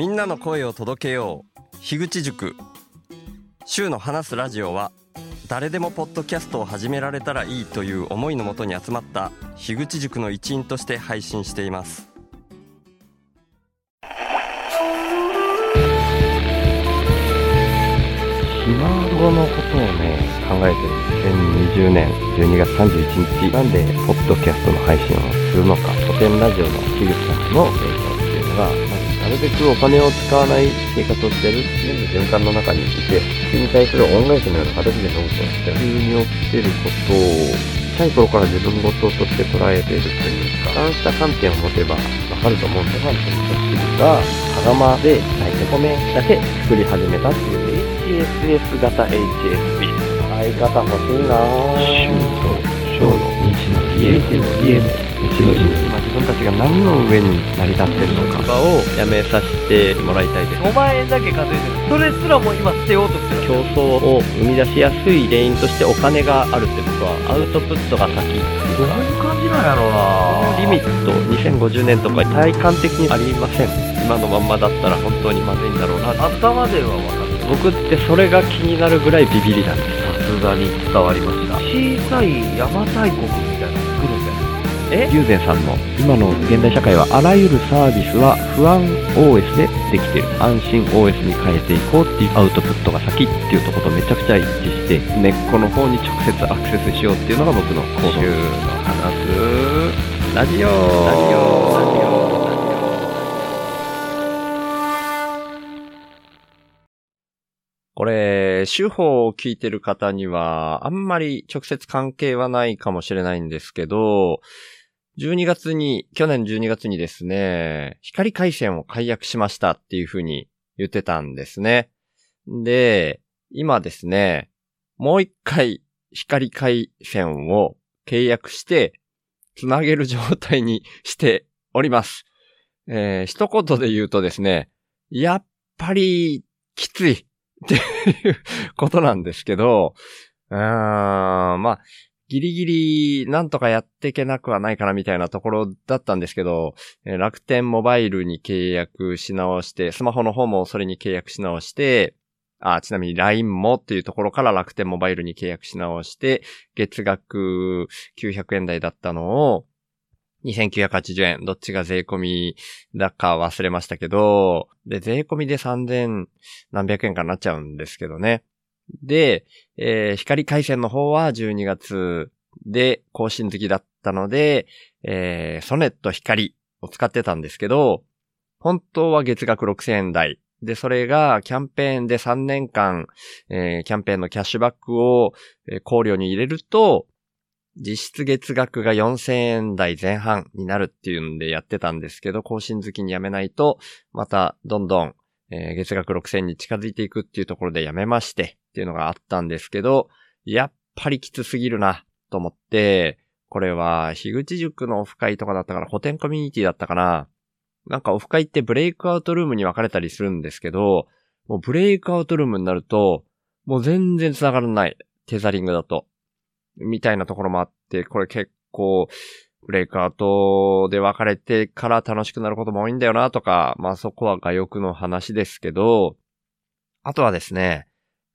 みんなの声を届けよう。樋口塾。週の話すラジオは誰でもポッドキャストを始められたらいいという思いのもとに集まった樋口塾の一員として配信しています。ひ孫のことをね、考えてる。2020年。12月31日、なんで、ポッドキャストの配信をするのか、古典ラジオの樋口さんの映像っていうのが、るべくお金を使わない生活をしてる全部循環の中にいて、それに対する恩返しのような形でノートをして、急に起きてることを、小さい頃から自分事として捉えているというか、そうした観点を持てばわかると思うんで、ファンという人が、羽釜で炊いて米だけ作り始めたっていう HSS 型 HSP。相方欲しいなぁ。と小の日の家っていうの家の日の今自分たちが何の上に成り立ってるのか。をやめさせてもらいたいです。5万円だけ稼いでるそれすらも今捨てようとしてる。競争を生み出しやすい原因としてお金があるって僕はアウトプットが先。どういう感じなんやろうな。リミット2050年とか体感的にありません。今のまんまだったら本当にまずいんだろうな。頭では分かる僕ってそれが気になるぐらいビビりなんです。さすがに伝わりました。小さい邪馬台国友禅さんの今の現代社会はあらゆるサービスは不安 OS でできてる。安心 OS に変えていこうっていうアウトプットが先っていうところとめちゃくちゃ一致して根っこの方に直接アクセスしようっていうのが僕の行動。週の話。すラジオ。ラジオ。ラジオ。これ、手法を聞いてる方には、あんまり直接関係はないかもしれないんですけど、12月に、去年12月にですね、光回線を解約しましたっていうふうに言ってたんですね。で、今ですね、もう一回光回線を契約して、つなげる状態にしております。えー、一言で言うとですね、やっぱりきついっていうことなんですけど、うーん、まあ、ギリギリなんとかやっていけなくはないかなみたいなところだったんですけど、楽天モバイルに契約し直して、スマホの方もそれに契約し直して、あ、ちなみに LINE もっていうところから楽天モバイルに契約し直して、月額900円台だったのを、2980円、どっちが税込みだか忘れましたけど、で、税込みで3000何百円かなっちゃうんですけどね。で、えー光回線の方は12月で更新月だったので、えーソネット光を使ってたんですけど、本当は月額6000円台。で、それがキャンペーンで3年間、えーキャンペーンのキャッシュバックを考慮に入れると、実質月額が4000円台前半になるっていうんでやってたんですけど、更新月にやめないと、またどんどん、えー月額6000に近づいていくっていうところでやめましてっていうのがあったんですけど、やっぱりきつすぎるなと思って、これは、樋口塾のオフ会とかだったから、古典コミュニティだったかな。なんかオフ会ってブレイクアウトルームに分かれたりするんですけど、もうブレイクアウトルームになると、もう全然繋がらない。テザリングだと。みたいなところもあって、これ結構、レイクアウトで分かれてから楽しくなることも多いんだよなとか、まあそこは外欲の話ですけど、あとはですね、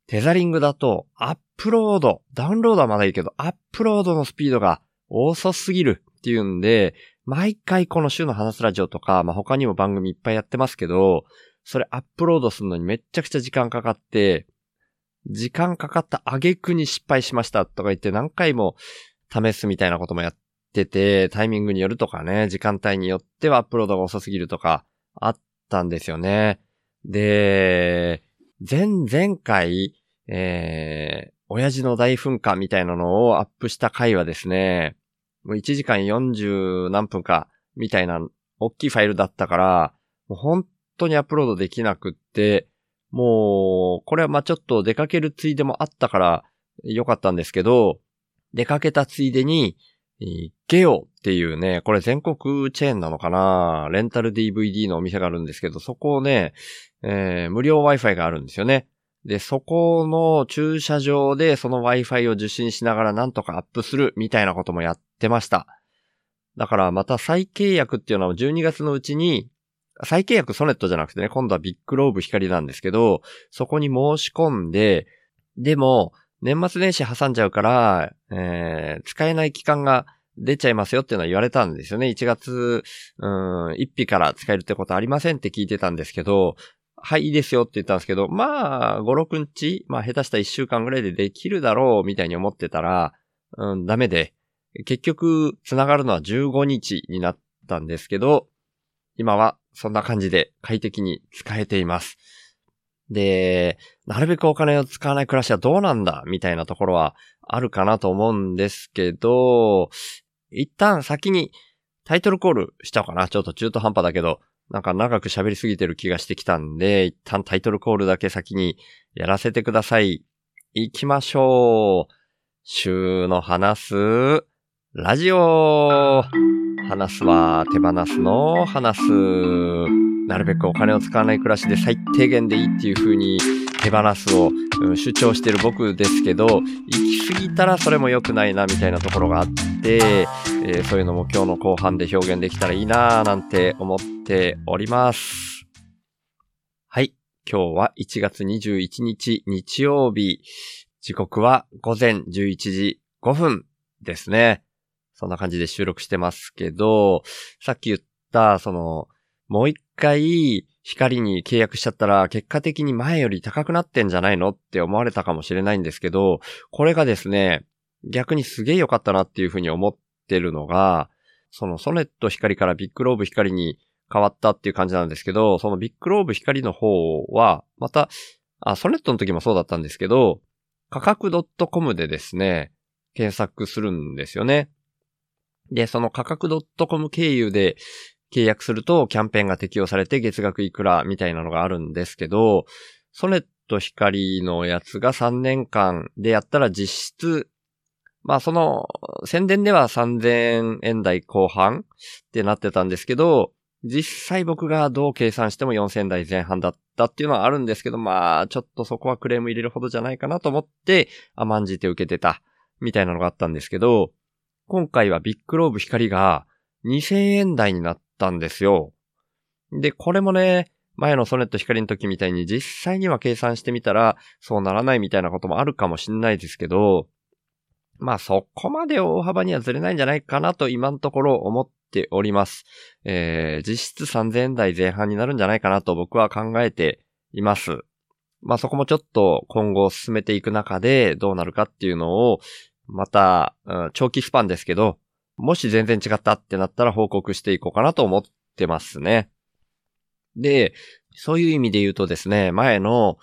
テザリングだとアップロード、ダウンロードはまだいいけど、アップロードのスピードが遅すぎるっていうんで、毎回この週の話すラジオとか、まあ他にも番組いっぱいやってますけど、それアップロードするのにめっちゃくちゃ時間かかって、時間かかった挙句に失敗しましたとか言って何回も試すみたいなこともやっててて、タイミングによるとかね、時間帯によってはアップロードが遅すぎるとかあったんですよね。で、前々回、えー、親父の大噴火みたいなのをアップした回はですね、もう1時間40何分かみたいな大きいファイルだったから、もう本当にアップロードできなくって、もう、これはまあちょっと出かけるついでもあったから良かったんですけど、出かけたついでに、えーゲオっていうね、これ全国チェーンなのかな？レンタル DVD のお店があるんですけど、そこをね、えー無料 Wi-Fi があるんですよね。で、そこの駐車場でその Wi-Fi を受信しながらなんとかアップするみたいなこともやってました。だからまた再契約っていうのは12月のうちに再契約ソネットじゃなくてね、今度はビッグローブ光なんですけど、そこに申し込んで、でも、年末年始挟んじゃうから、えー、使えない期間が出ちゃいますよっていうのは言われたんですよね。1月、うん、1日から使えるってことありませんって聞いてたんですけど、はい、いいですよって言ったんですけど、まあ、5、6日、まあ、下手した1週間ぐらいでできるだろうみたいに思ってたら、うん、ダメで、結局、繋がるのは15日になったんですけど、今はそんな感じで快適に使えています。で、なるべくお金を使わない暮らしはどうなんだみたいなところはあるかなと思うんですけど、一旦先にタイトルコールしちゃおうかな。ちょっと中途半端だけど、なんか長く喋りすぎてる気がしてきたんで、一旦タイトルコールだけ先にやらせてください。行きましょう。週の話す、ラジオ話すは手放すの話す。なるべくお金を使わない暮らしで最低限でいいっていう風に手放すを、主張してる僕ですけど、行き過ぎたらそれも良くないなみたいなところがあって、えーそういうのも今日の後半で表現できたらいいなぁなんて思っております。はい。今日は1月21日日曜日。時刻は午前11時5分ですね。そんな感じで収録してますけど、さっき言った、その、もう一回光に契約しちゃったら結果的に前より高くなってんじゃないのって思われたかもしれないんですけど、これがですね、逆にすげえ良かったなっていうふうに思ってるのが、そのソネット光からビッグローブ光に変わったっていう感じなんですけど、そのビッグローブ光の方は、また、あ、ソネットの時もそうだったんですけど、価格 .com でですね、検索するんですよね。で、その価格 .com 経由で契約するとキャンペーンが適用されて月額いくらみたいなのがあるんですけど、ソネット光のやつが3年間でやったら実質、まあその宣伝では3000円台後半ってなってたんですけど、実際僕がどう計算しても4000台前半だったっていうのはあるんですけど、まあちょっとそこはクレーム入れるほどじゃないかなと思って甘んじて受けてたみたいなのがあったんですけど、今回はビッグローブ光が2000円台になったんですよ。で、これもね、前のソネット光の時みたいに実際には計算してみたらそうならないみたいなこともあるかもしんないですけど、まあそこまで大幅にはずれないんじゃないかなと今のところ思っております。えー、実質3000円台前半になるんじゃないかなと僕は考えています。まあそこもちょっと今後進めていく中でどうなるかっていうのをまた、うん長期スパンですけど、もし全然違ったってなったら報告していこうかなと思ってますね。で、そういう意味で言うとですね、前の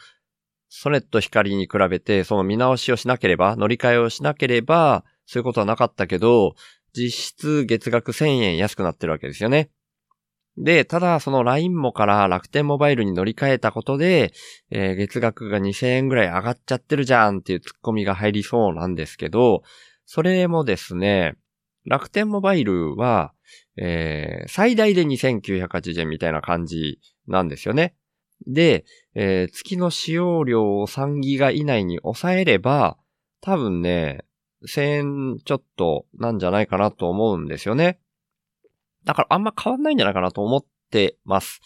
ソネット光に比べてその見直しをしなければ、乗り換えをしなければ、そういうことはなかったけど、実質月額1000円安くなってるわけですよね。で、ただその LINE もから楽天モバイルに乗り換えたことで、えー月額が2000円ぐらい上がっちゃってるじゃんっていうツッコミが入りそうなんですけど、それもですね、楽天モバイルは、えー最大で2980円みたいな感じなんですよね。で、えー月の使用量を3ギガ以内に抑えれば、多分ね、1000円ちょっとなんじゃないかなと思うんですよね。だからあんま変わんないんじゃないかなと思ってます。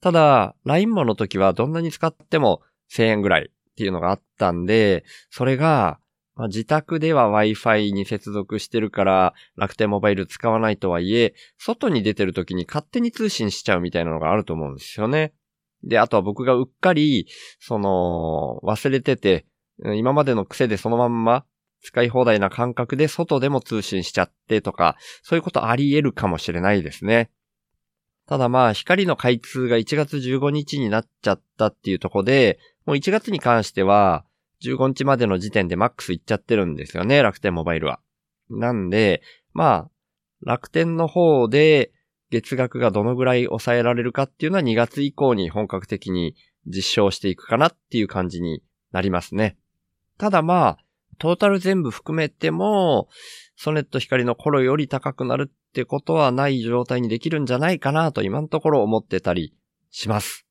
ただ、LINE もの時はどんなに使っても1000円ぐらいっていうのがあったんで、それが、まあ、自宅では Wi-Fi に接続してるから楽天モバイル使わないとはいえ、外に出てる時に勝手に通信しちゃうみたいなのがあると思うんですよね。で、あとは僕がうっかり、その、忘れてて、今までの癖でそのまんま使い放題な感覚で外でも通信しちゃってとか、そういうことあり得るかもしれないですね。ただまあ、光の開通が1月15日になっちゃったっていうところで、もう1月に関しては、15日までの時点でマックスいっちゃってるんですよね、楽天モバイルは。なんで、まあ、楽天の方で月額がどのぐらい抑えられるかっていうのは2月以降に本格的に実証していくかなっていう感じになりますね。ただまあ、トータル全部含めても、ソネット光の頃より高くなるってことはない状態にできるんじゃないかなと今のところ思ってたりします。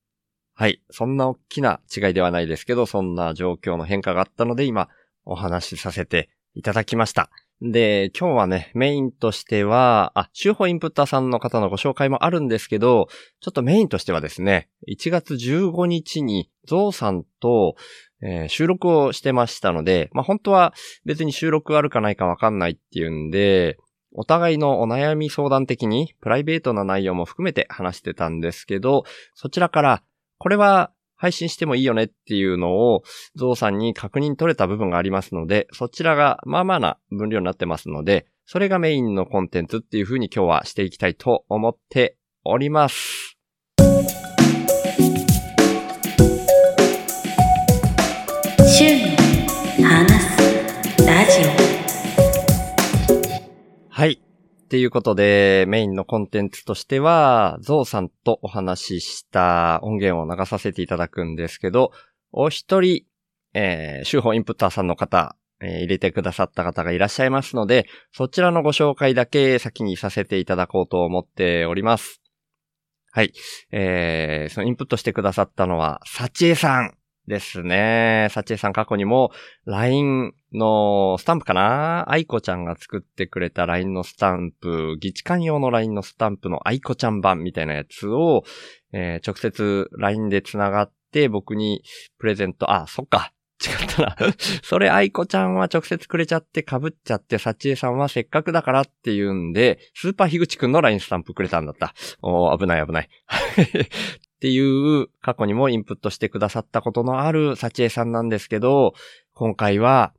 はい。そんな大きな違いではないですけど、そんな状況の変化があったので今お話しさせていただきました。で、今日はね、メインとしては、あ、週報インプッターさんの方のご紹介もあるんですけど、ちょっとメインとしてはですね、1月15日にゾウさんと、えー収録をしてましたので、まあ、本当は別に収録あるかないかわかんないっていうんで、お互いのお悩み相談的にプライベートな内容も含めて話してたんですけど、そちらから、これは配信してもいいよねっていうのを、ゾウさんに確認取れた部分がありますので、そちらがまあまあな分量になってますので、それがメインのコンテンツっていうふうに今日はしていきたいと思っております。っていうことで、メインのコンテンツとしては、ゾウさんとお話しした音源を流させていただくんですけど、お一人、えー、週報インプッターさんの方、えー入れてくださった方がいらっしゃいますので、そちらのご紹介だけ先にさせていただこうと思っております。はい。えー、そのインプットしてくださったのは、サチエさんですね。サチエさん過去にも LINE のスタンプかな？愛子ちゃんが作ってくれた LINE のスタンプ、議事官用の LINE のスタンプの愛子ちゃん版みたいなやつを、えー直接 LINE で繋がって僕にプレゼント、あ、そっか。違ったな。それ愛子ちゃんは直接くれちゃって被っちゃって、サチエさんはせっかくだからっていうんで、スーパー樋口くんの LINE スタンプくれたんだった。おー危ない危ない。っていう過去にもインプットしてくださったことのあるサチエさんなんですけど、今回は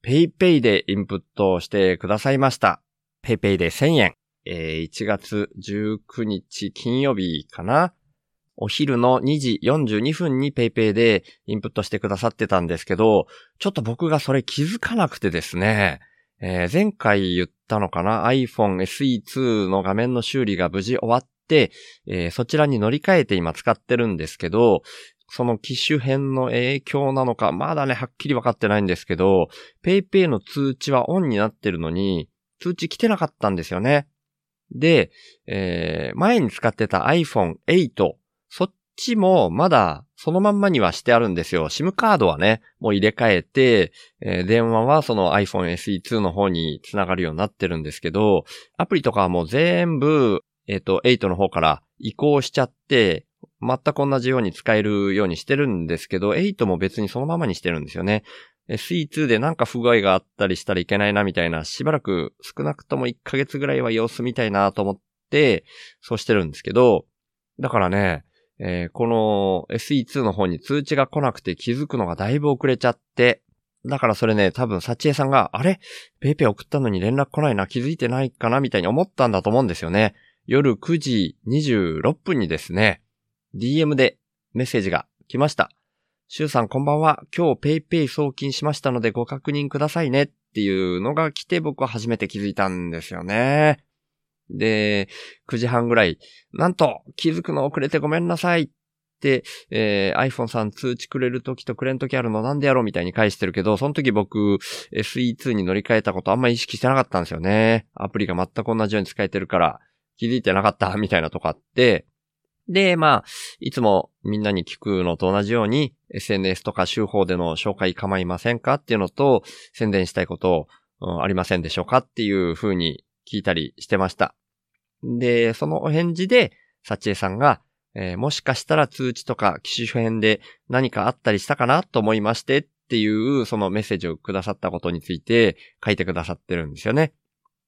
PayPayでインプットしてくださいました。 PayPayで1000円。えー1月19日金曜日かなお昼の2時42分にペイペイでインプットしてくださってたんですけど、ちょっと僕がそれ気づかなくてですね、えー前回言ったのかな？iPhone SE2 の画面の修理が無事終わって、えーそちらに乗り換えて今使ってるんですけど、その機種変の影響なのか、まだね、はっきり分かってないんですけど、PayPay の通知はオンになってるのに、通知来てなかったんですよね。で、えー前に使ってた iPhone 8、そっちもまだそのまんまにはしてあるんですよ。SIM カードはね、もう入れ替えて、えー電話はその iPhone SE2 の方につながるようになってるんですけど、アプリとかはもう全部、えっ、と、8の方から移行しちゃって、全く同じように使えるようにしてるんですけど、8も別にそのままにしてるんですよね。SE2 でなんか不具合があったりしたらいけないなみたいな、しばらく少なくとも1ヶ月ぐらいは様子見たいなと思って、そうしてるんですけど、だからね、えーこの SE2 の方に通知が来なくて気づくのがだいぶ遅れちゃって、だからそれね、多分、サチエさんが、あれ？ペイペイ送ったのに連絡来ないな、気づいてないかなみたいに思ったんだと思うんですよね。夜9時26分にですね、DM でメッセージが来ました。シュウさんこんばんは。今日ペイペイ送金しましたのでご確認くださいねっていうのが来て僕は初めて気づいたんですよね。で、9時半ぐらい、なんと気づくの遅れてごめんなさいって、えー iPhone さん通知くれるときとくれんときあるのなんでやろうみたいに返してるけど、その時僕 SE2 に乗り換えたことあんま意識してなかったんですよね。アプリが全く同じように使えてるから気づいてなかった？みたいなとこあって、で、まあ、いつもみんなに聞くのと同じように SNS とか週報での紹介構いませんかっていうのと宣伝したいこと、うんありませんでしょうかっていう風に聞いたりしてました。で、そのお返事で、サチエさんが、えーもしかしたら通知とか機種変で何かあったりしたかなと思いましてっていうそのメッセージをくださったことについて書いてくださってるんですよね。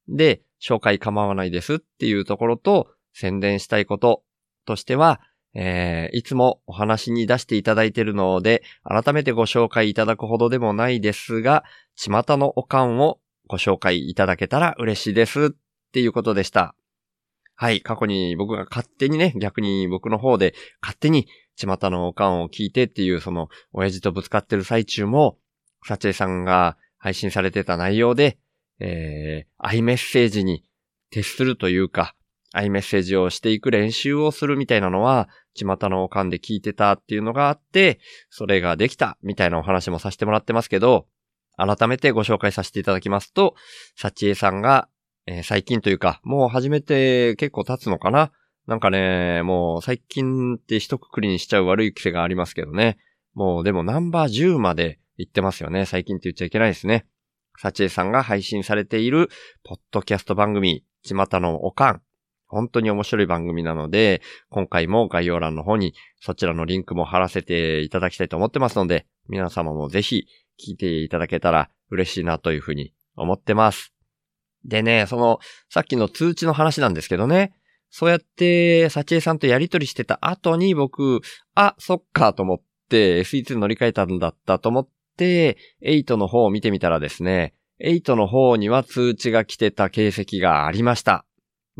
で、紹介構わないですっていうところと宣伝したいこととしては、えーいつもお話に出していただいているので、改めてご紹介いただくほどでもないですが、巷のおかんをご紹介いただけたら嬉しいですっていうことでした。はい、過去に僕が勝手にね、逆に僕の方で勝手に巷のおかんを聞いてっていうその親父とぶつかってる最中も、サチエさんが配信されてた内容で、えー、アイメッセージに徹するというか、アイメッセージをしていく練習をするみたいなのは、巷のおかんで聞いてたっていうのがあって、それができたみたいなお話もさせてもらってますけど、改めてご紹介させていただきますと、サチエさんが、えー最近というか、もう始めて結構経つのかな？なんかね、もう最近って一括りにしちゃう悪い癖がありますけどね。もうでもナンバー10まで行ってますよね。最近って言っちゃいけないですね。サチエさんが配信されている、ポッドキャスト番組、ちまたのおかん。本当に面白い番組なので、今回も概要欄の方にそちらのリンクも貼らせていただきたいと思ってますので、皆様もぜひ聞いていただけたら嬉しいなというふうに思ってます。でね、その、さっきの通知の話なんですけどね、そうやって、サチエさんとやりとりしてた後に僕、あ、そっかと思って SE2 乗り換えたんだったと思って、8の方を見てみたらですね、8の方には通知が来てた形跡がありました。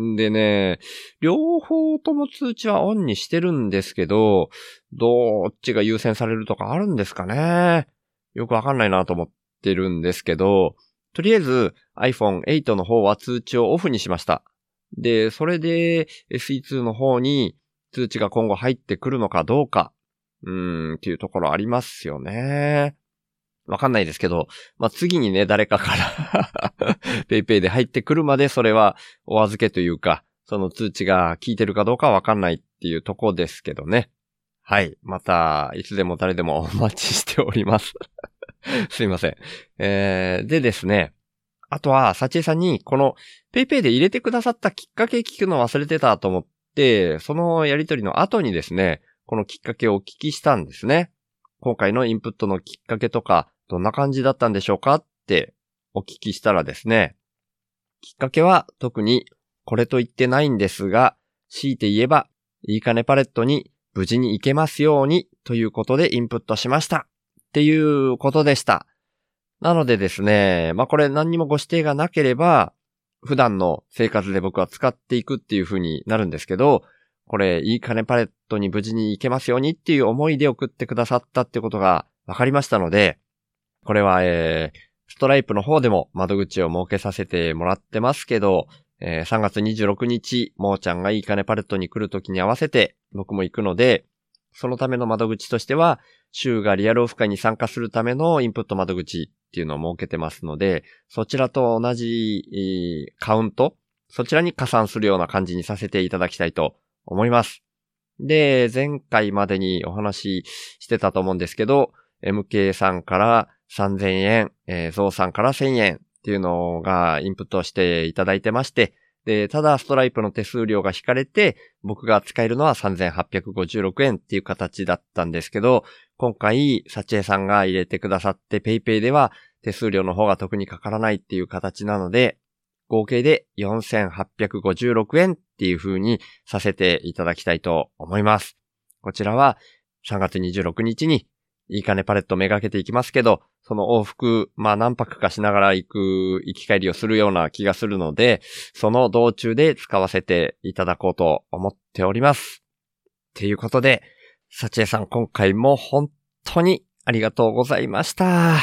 んでね、両方とも通知はオンにしてるんですけど、どっちが優先されるとかあるんですかねよくわかんないなと思ってるんですけど、とりあえず iPhone 8の方は通知をオフにしました。で、それで SE2 の方に通知が今後入ってくるのかどうか、うーん、っていうところありますよね。わかんないですけど、まあ、次にね、誰かから、ペイペイで入ってくるまでそれはお預けというか、その通知が効いてるかどうかわかんないっていうとこですけどね。はい。また、いつでも誰でもお待ちしております。すいません。えー、でですね。あとは、サチエさんに、この、ペイペイで入れてくださったきっかけ聞くの忘れてたと思って、そのやりとりの後にですね、このきっかけをお聞きしたんですね。今回のインプットのきっかけとか、どんな感じだったんでしょうかってお聞きしたらですね、きっかけは特にこれと言ってないんですが、強いて言えば、いいかねパレットに無事に行けますようにということでインプットしました。っていうことでした。なのでですね、まあこれ何にもご指定がなければ、普段の生活で僕は使っていくっていう風になるんですけど、これ、いいかねパレットに無事に行けますようにっていう思いで送ってくださったってことが分かりましたので、これは、えー、ストライプの方でも窓口を設けさせてもらってますけど、えー3月26日、もーちゃんがいいかねパレットに来る時に合わせて僕も行くので、そのための窓口としては、週がリアルオフ会に参加するためのインプット窓口っていうのを設けてますので、そちらと同じ、カウント、そちらに加算するような感じにさせていただきたいと思います。で、前回までにお話ししてたと思うんですけど、MK さんから3000円、えー、ゾウさんから1000円っていうのがインプットしていただいてまして、で、ただストライプの手数料が引かれて、僕が使えるのは3856円っていう形だったんですけど、今回、サチエさんが入れてくださって PayPay では手数料の方が特にかからないっていう形なので、合計で4856円っていう風にさせていただきたいと思います。こちらは3月26日にいいかねパレットめがけていきますけど、その往復、まあ何泊かしながら行く、行き帰りをするような気がするので、その道中で使わせていただこうと思っております。っていうことで、サチエさん今回も本当にありがとうございました。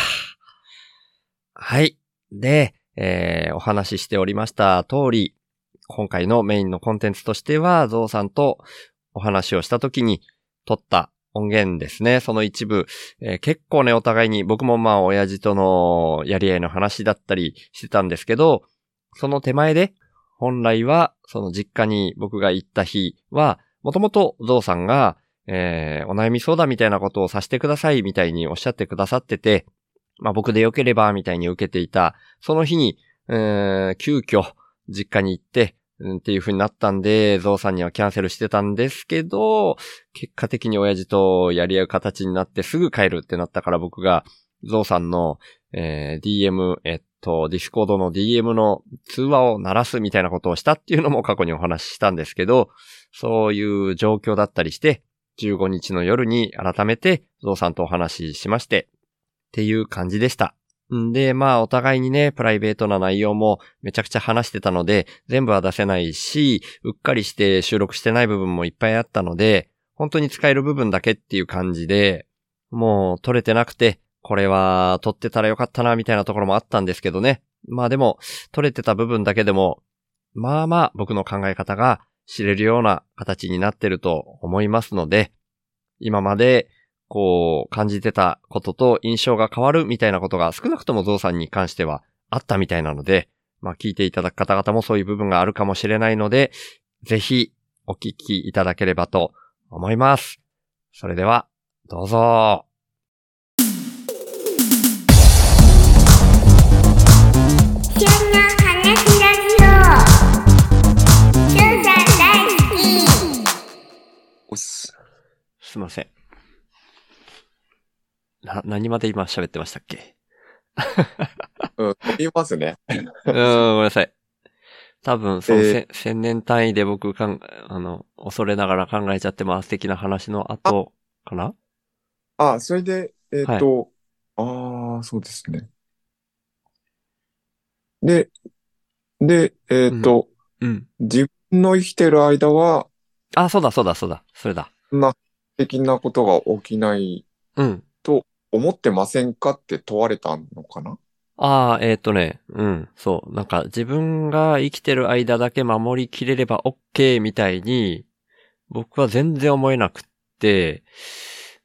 はい。で、えーお話ししておりました通り、今回のメインのコンテンツとしては、ゾウさんとお話をした時に撮った音源ですね。その一部、えー結構ね、お互いに僕もまあ、親父とのやり合いの話だったりしてたんですけど、その手前で、本来は、その実家に僕が行った日は、もともとゾウさんが、えーお悩み相談みたいなことをさせてくださいみたいにおっしゃってくださってて、まあ僕でよければみたいに受けていた、その日に、えー急遽実家に行って、っていう風になったんで、ゾウさんにはキャンセルしてたんですけど、結果的に親父とやり合う形になってすぐ帰るってなったから僕が、ゾウさんの、えー DM、えっと、ディスコードの DM の通話を鳴らすみたいなことをしたっていうのも過去にお話ししたんですけど、そういう状況だったりして、15日の夜に改めてゾウさんとお話ししまして、っていう感じでした。んで、まあ、お互いにね、プライベートな内容もめちゃくちゃ話してたので、全部は出せないし、うっかりして収録してない部分もいっぱいあったので、本当に使える部分だけっていう感じで、もう撮れてなくて、これは撮ってたらよかったな、みたいなところもあったんですけどね。まあでも、撮れてた部分だけでも、まあまあ僕の考え方が知れるような形になってると思いますので、今までこう感じてたことと印象が変わるみたいなことが少なくともゾウさんに関してはあったみたいなので、まあ聞いていただく方々もそういう部分があるかもしれないので、ぜひお聞きいただければと思います。それでは、どうぞ。すいません。な、何まで今喋ってましたっけ？うん、言いますね。うーん、ごめんなさい。多分、その、えーせ千年単位で僕かん、あの、恐れながら考えちゃってます的な話の後かな？あ、それで、えっと、ああ、そうですね。で、で、えっと、うん。自分の生きてる間は、あ、そうだ、そうだ、そうだ。それだ。な的なことが起きないうん。と思ってませんかって問われたのかな？ああ、えっ、とね、うん、そう。なんか自分が生きてる間だけ守りきれれば OK みたいに、僕は全然思えなくって、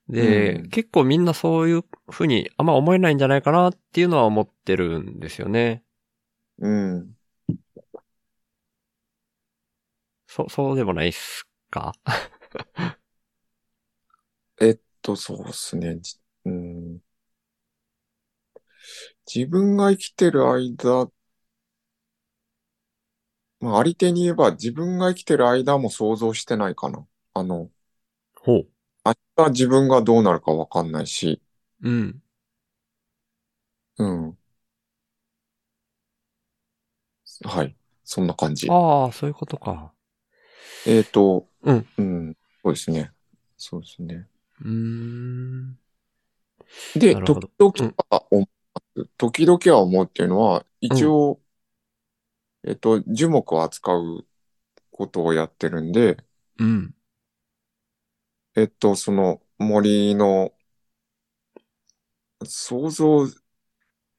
で、うん結構みんなそういうふうにあんま思えないんじゃないかなっていうのは思ってるんですよね。うん。そ、そうでもないっすか？えっと、そうですね。じうん。自分が生きてる間、まあ、ありてに言えば自分が生きてる間も想像してないかな。あの、ほう。明日自分がどうなるかわかんないし、うん。うん。はい。そんな感じ。ああ、そういうことか。えっと、うん。うん。そうですね。そうですね。うーん。で、時ど々は思う。時々は思うっていうのは、一応、えっと、樹木を扱うことをやってるんで、うん。えっと、その森の、想像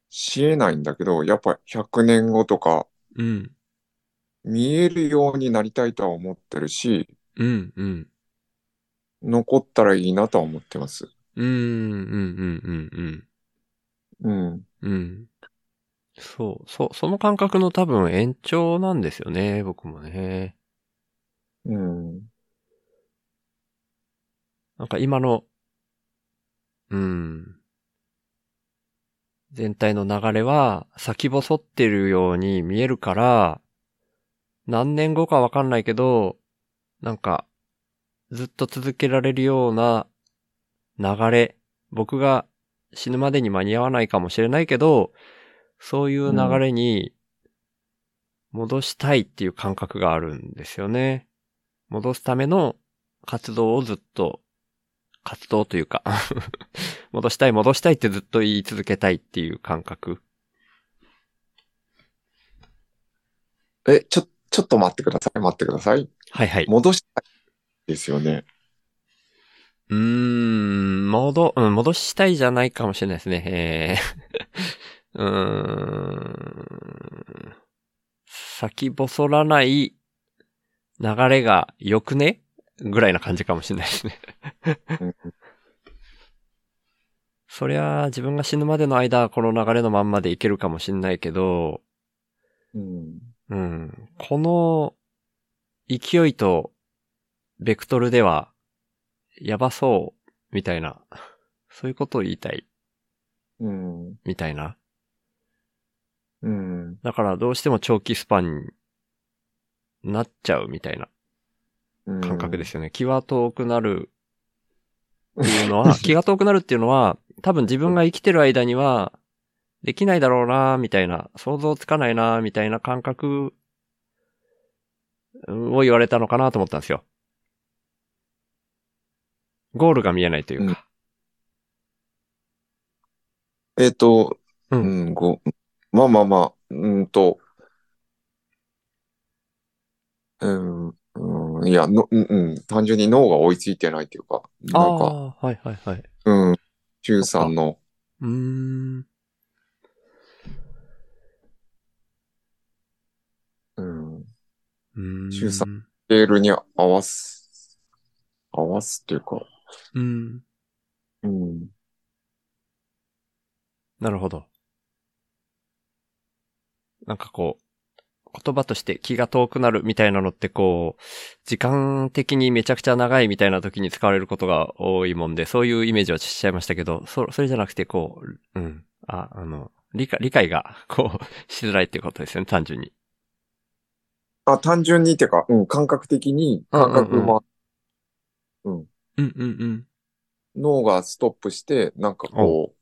しえないんだけど、やっぱ100年後とかうん。見えるようになりたいとは思ってるし、うん。うん。残ったらいいなとは思ってます。うん。うん。うん。うん。うん。うん。そう、そう、その感覚の多分延長なんですよね、僕もね。うん。なんか今の、うん。全体の流れは先細ってるように見えるから、何年後かわかんないけど、なんか、ずっと続けられるような流れ、僕が死ぬまでに間に合わないかもしれないけど、そういう流れに戻したいっていう感覚があるんですよね。戻すための活動をずっと、活動というか、戻したい戻したいってずっと言い続けたいっていう感覚。え、ちょ、ちょっと待ってください。待ってください。はいはい。戻したいですよね。うーん、戻、うん、戻したいじゃないかもしれないですね。えー、うーん。先細らない流れが良くね？ぐらいな感じかもしれないですね。うんそりゃ、自分が死ぬまでの間、この流れのまんまでいけるかもしれないけど、うん。うん。この勢いとベクトルではやばそうみたいな、そういうことを言いたいうん。みたいな。うん。だからどうしても長期スパンになっちゃうみたいなうん。感覚ですよね。気は遠くなるっていうのは、気が遠くなるっていうのは、多分自分が生きてる間にはできないだろうなみたいな、想像つかないなみたいな感覚を言われたのかなと思ったんですよ。ゴールが見えないというか。えっと、ううんん、ご、まあまあまあ、うんと、うん、うん、いや、の、うん、うん、単純に脳が追いついてないというか、あなんか、あ、はいはいはい。うん、周さんの、うーん。うん、うーん。スケールに合わす、合わすっていうか、うん。うん、なるほど。なんかこう、言葉として気が遠くなるみたいなのってこう、時間的にめちゃくちゃ長いみたいな時に使われることが多いもんで、そういうイメージはしちゃいましたけど、そ、それじゃなくてこう、うん。あ、あの、理解、理解が、こう、しづらいっていうことですよね、単純に。あ、単純にっていうか、うん、感覚的に、感覚うんうんは、うんうんうん。脳がストップして、なんかこ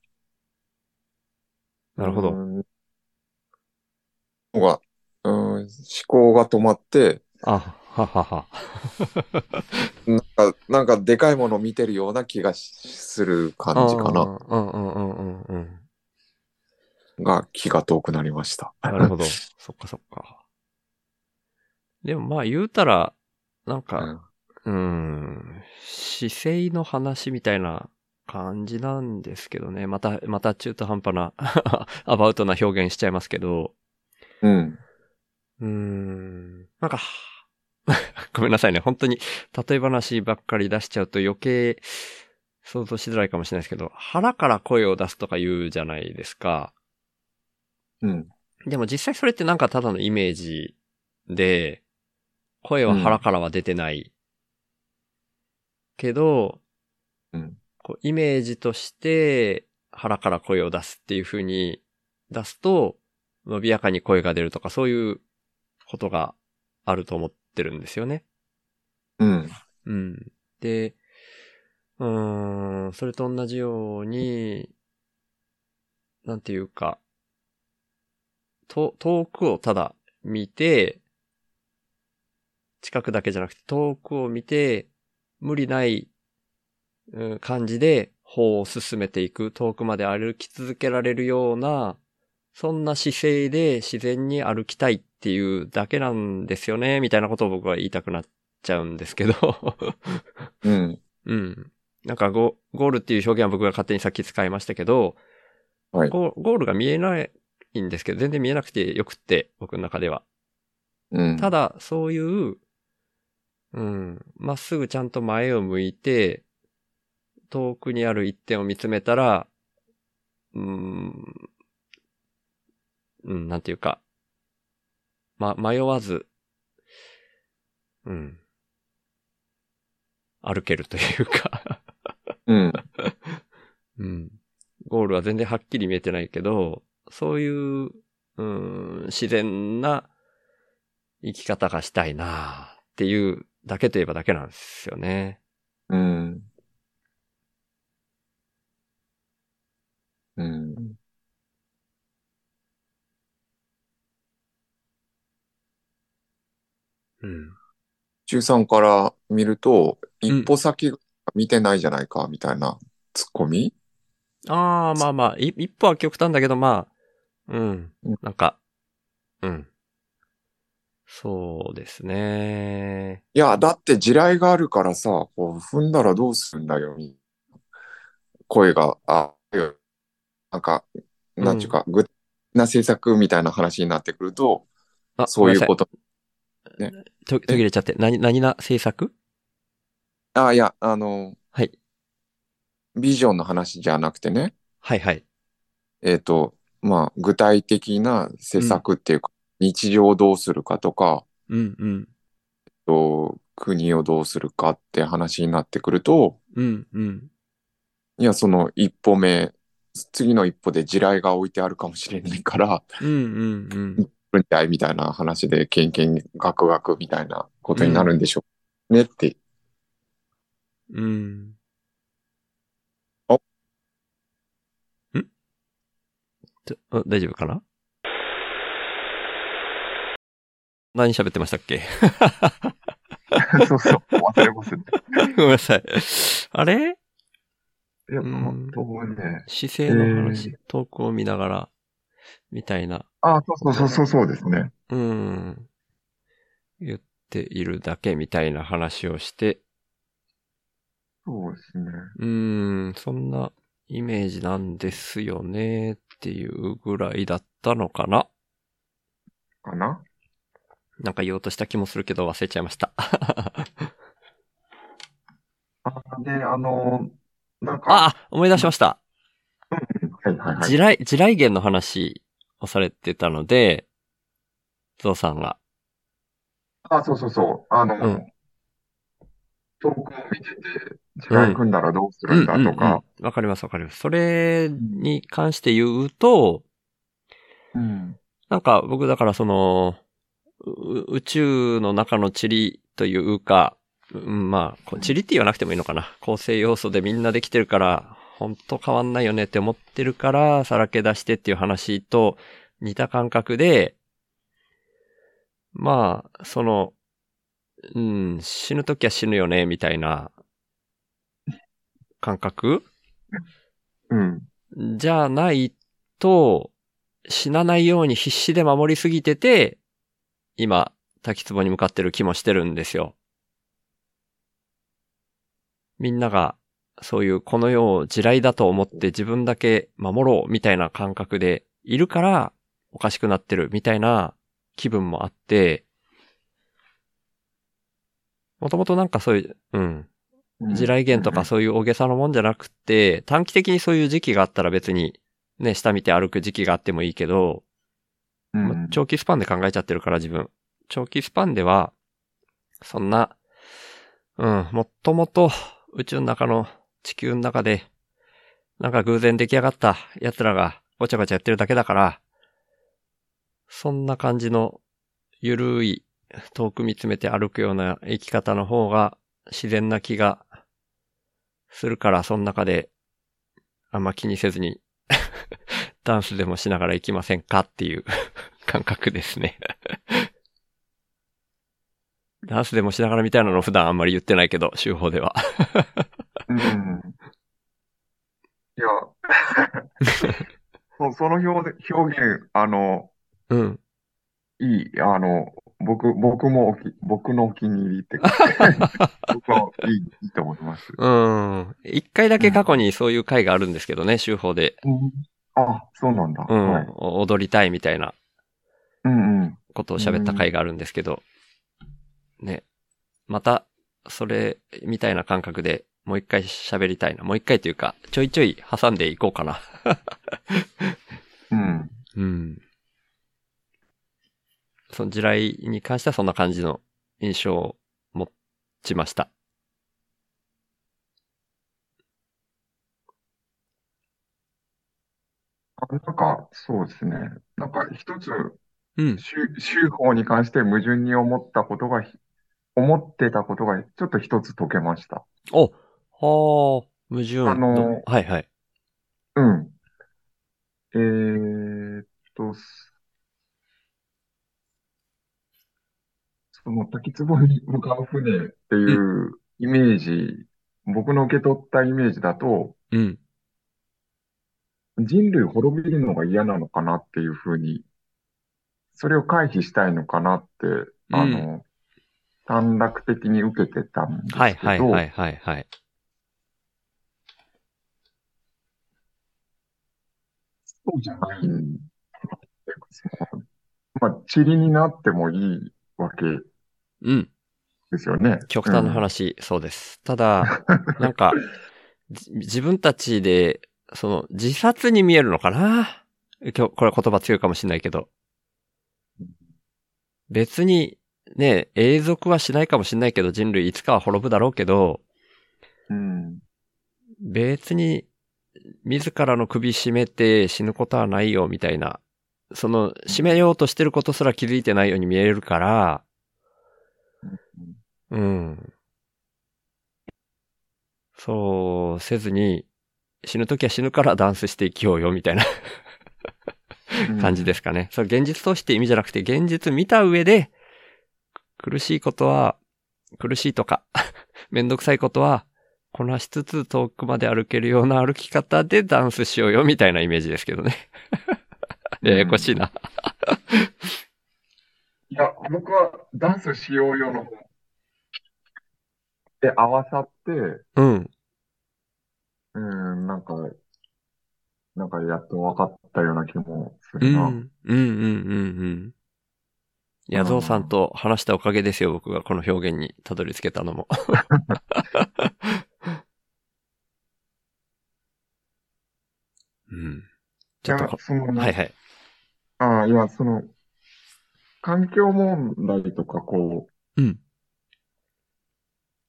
う、なるほど。うん脳が、うん、思考が止まって、あ、ははは。なんか、なんかでかいものを見てるような気がしする感じかな。うんうんうんうんうんうん。が気が遠くなりました。なるほど。そっかそっか。でもまあ言うたら、なんうか、んうーん、姿勢の話みたいな感じなんですけどね。また、また中途半端な、アバウトな表現しちゃいますけど、うん。うーん、なんか、ごめんなさいね。本当に、例え話ばっかり出しちゃうと余計想像しづらいかもしれないですけど、腹から声を出すとか言うじゃないですか。うん。でも実際それってなんかただのイメージで、声は腹からは出てない。けど、うん。こうイメージとして腹から声を出すっていう風に出すと、伸びやかに声が出るとかそういうことがあると思ってるんですよね。うん。うん。で、うーん、それと同じように、なんていうか、と、遠くをただ見て、近くだけじゃなくて遠くを見て、無理ない、うん感じで歩を進めていく、遠くまで歩き続けられるような、そんな姿勢で自然に歩きたいっていうだけなんですよね、みたいなことを僕は言いたくなっちゃうんですけど。うん。うん。なんかゴゴールっていう表現は僕が勝手にさっき使いましたけど、はいゴゴールが見えないんですけど、全然見えなくてよくって、僕の中では。うん。ただ、そういう、うん、まっすぐちゃんと前を向いて、遠くにある一点を見つめたら、うん、うん、なんていうか、ま、迷わず、うん、歩けるというか、うん。うん。ゴールは全然はっきり見えてないけど、そういう、うん、自然な生き方がしたいなっていうだけといえばだけなんですよね。うん。うん。うん。中3から見ると、うん一歩先が見てないじゃないか、みたいなツッコミ？ああ、まあまあ、い一歩は極端だけど、まあ、うんうん。なんか、うん。そうですね。いや、だって地雷があるからさ、こう踏んだらどうするんだよ、み声が、あ、なんか、なんちゅうか、具体的な政策みたいな話になってくると、あ、そういうこと。と。途切れちゃって。何、何な政策？あ、いや、あの、はい。ビジョンの話じゃなくてね、はいはい。えっ、と、まあ、具体的な施策っていうか、日常をどうするかとか、うんうん。と国をどうするかって話になってくると、うんうん。いや、その一歩目、次の一歩で地雷が置いてあるかもしれないから、うんうんうん。分解みたいな話で、けんけんガクガクみたいなことになるんでしょうねって。うん。あんあ大丈夫かな？何喋ってましたっけ？そうそう、忘れますね。ごめんなさい。あれ？いや、うん本当ね。姿勢の話、遠くを見ながら、みたいな。あ、そうそうそうそうですね。うん。言っているだけみたいな話をして、そうですね。うーん、そんなイメージなんですよねっていうぐらいだったのかな？かな？なんか言おうとした気もするけど忘れちゃいました。あ、で、あの、なんか、あ、思い出しました。はいはいはい。地雷、地雷原の話をされてたので、ゾウさんが。あ、そうそうそう。あの、うん遠くを見てて、地雷組んだらどうするんだとか、わかりますわかります。それに関して言うと、うん。なんか僕だからその、う宇宙の中の塵というか、うんまあ、塵って言わなくてもいいのかな。構成要素でみんなできてるから、ほんと変わんないよねって思ってるから、さらけ出してっていう話と似た感覚で、まあ、その、うん、死ぬときは死ぬよね、みたいな感覚？うん。じゃないと、死なないように必死で守りすぎてて、今、滝壺に向かってる気もしてるんですよ。みんなが、そういうこの世を地雷だと思って自分だけ守ろうみたいな感覚でいるから、おかしくなってるみたいな気分もあって、もともとなんかそういう、うん、地雷原とかそういう大げさなもんじゃなくて、短期的にそういう時期があったら別に、ね、下見て歩く時期があってもいいけど、うん。長期スパンで考えちゃってるから自分。長期スパンでは、そんな、うん、もっともっと宇宙の中の地球の中で、なんか偶然出来上がった奴らがごちゃごちゃやってるだけだから、そんな感じのゆるい遠く見つめて歩くような生き方の方が自然な気がするから、その中であんま気にせずにダンスでもしながら行きませんかっていう 感覚ですね。ダンスでもしながらみたいなの普段あんまり言ってないけど、週報では。うん。いや、そ その表で表現、あの、うん。いい、あの、僕、僕もおき、僕のお気に入りって、僕はいい、いいと思います。うん。一回だけ過去にそういう回があるんですけどね、週報で。あ、そうなんだ。うん。はい。踊りたいみたいなうんうん。ことを喋った回があるんですけど。ね。また、それ、みたいな感覚でもう一回喋りたいな。もう一回というか、ちょいちょい挟んでいこうかな。うん。うん。その地雷に関してはそんな感じの印象を持ちました。なんか、そうですね。なんか一つ、うん。修修法に関して矛盾に思ったことが、思ってたことがちょっと一つ解けました。おはあ、矛盾。あのどはいはい。うん。えーっと、その滝壺に向かう船っていうイメージ、僕の受け取ったイメージだと、うん。人類滅びるのが嫌なのかなっていうふうに、それを回避したいのかなって、あの、短絡的に受けてたんですはいけど、はいはいはいはい。そうじゃないまあ、塵になってもいいわけうん。ですよね。極端な話、そうです。ただ、なんか、じ 自分たちで、その、自殺に見えるのかな？今日、これ言葉強いかもしれないけど。別に、ね、永続はしないかもしれないけど、人類いつかは滅ぶだろうけど、うん。別に、自らの首絞めて死ぬことはないよ、みたいな。その、締めようとしてることすら気づいてないように見えるから、うん。そうせずに、死ぬときは死ぬからダンスしていきようよ、みたいな感じですかね。そう、現実として意味じゃなくて、現実見た上で、苦しいことは、苦しいとか、めんどくさいことは、こなしつつ遠くまで歩けるような歩き方でダンスしようよ、みたいなイメージですけどね。ややこしいな。いや、僕はダンスしようよの方で合わさって、うん。うん、なんか、なんかやっと分かったような気もすうん。るな。うん、うん、うん、うん。いや、ゾウさんと話したおかげですよ、僕がこの表現にたどり着けたのも。うん。ちょっとこ、いやその、はいはい。ああ、いや、その、環境問題とか、こう、うん。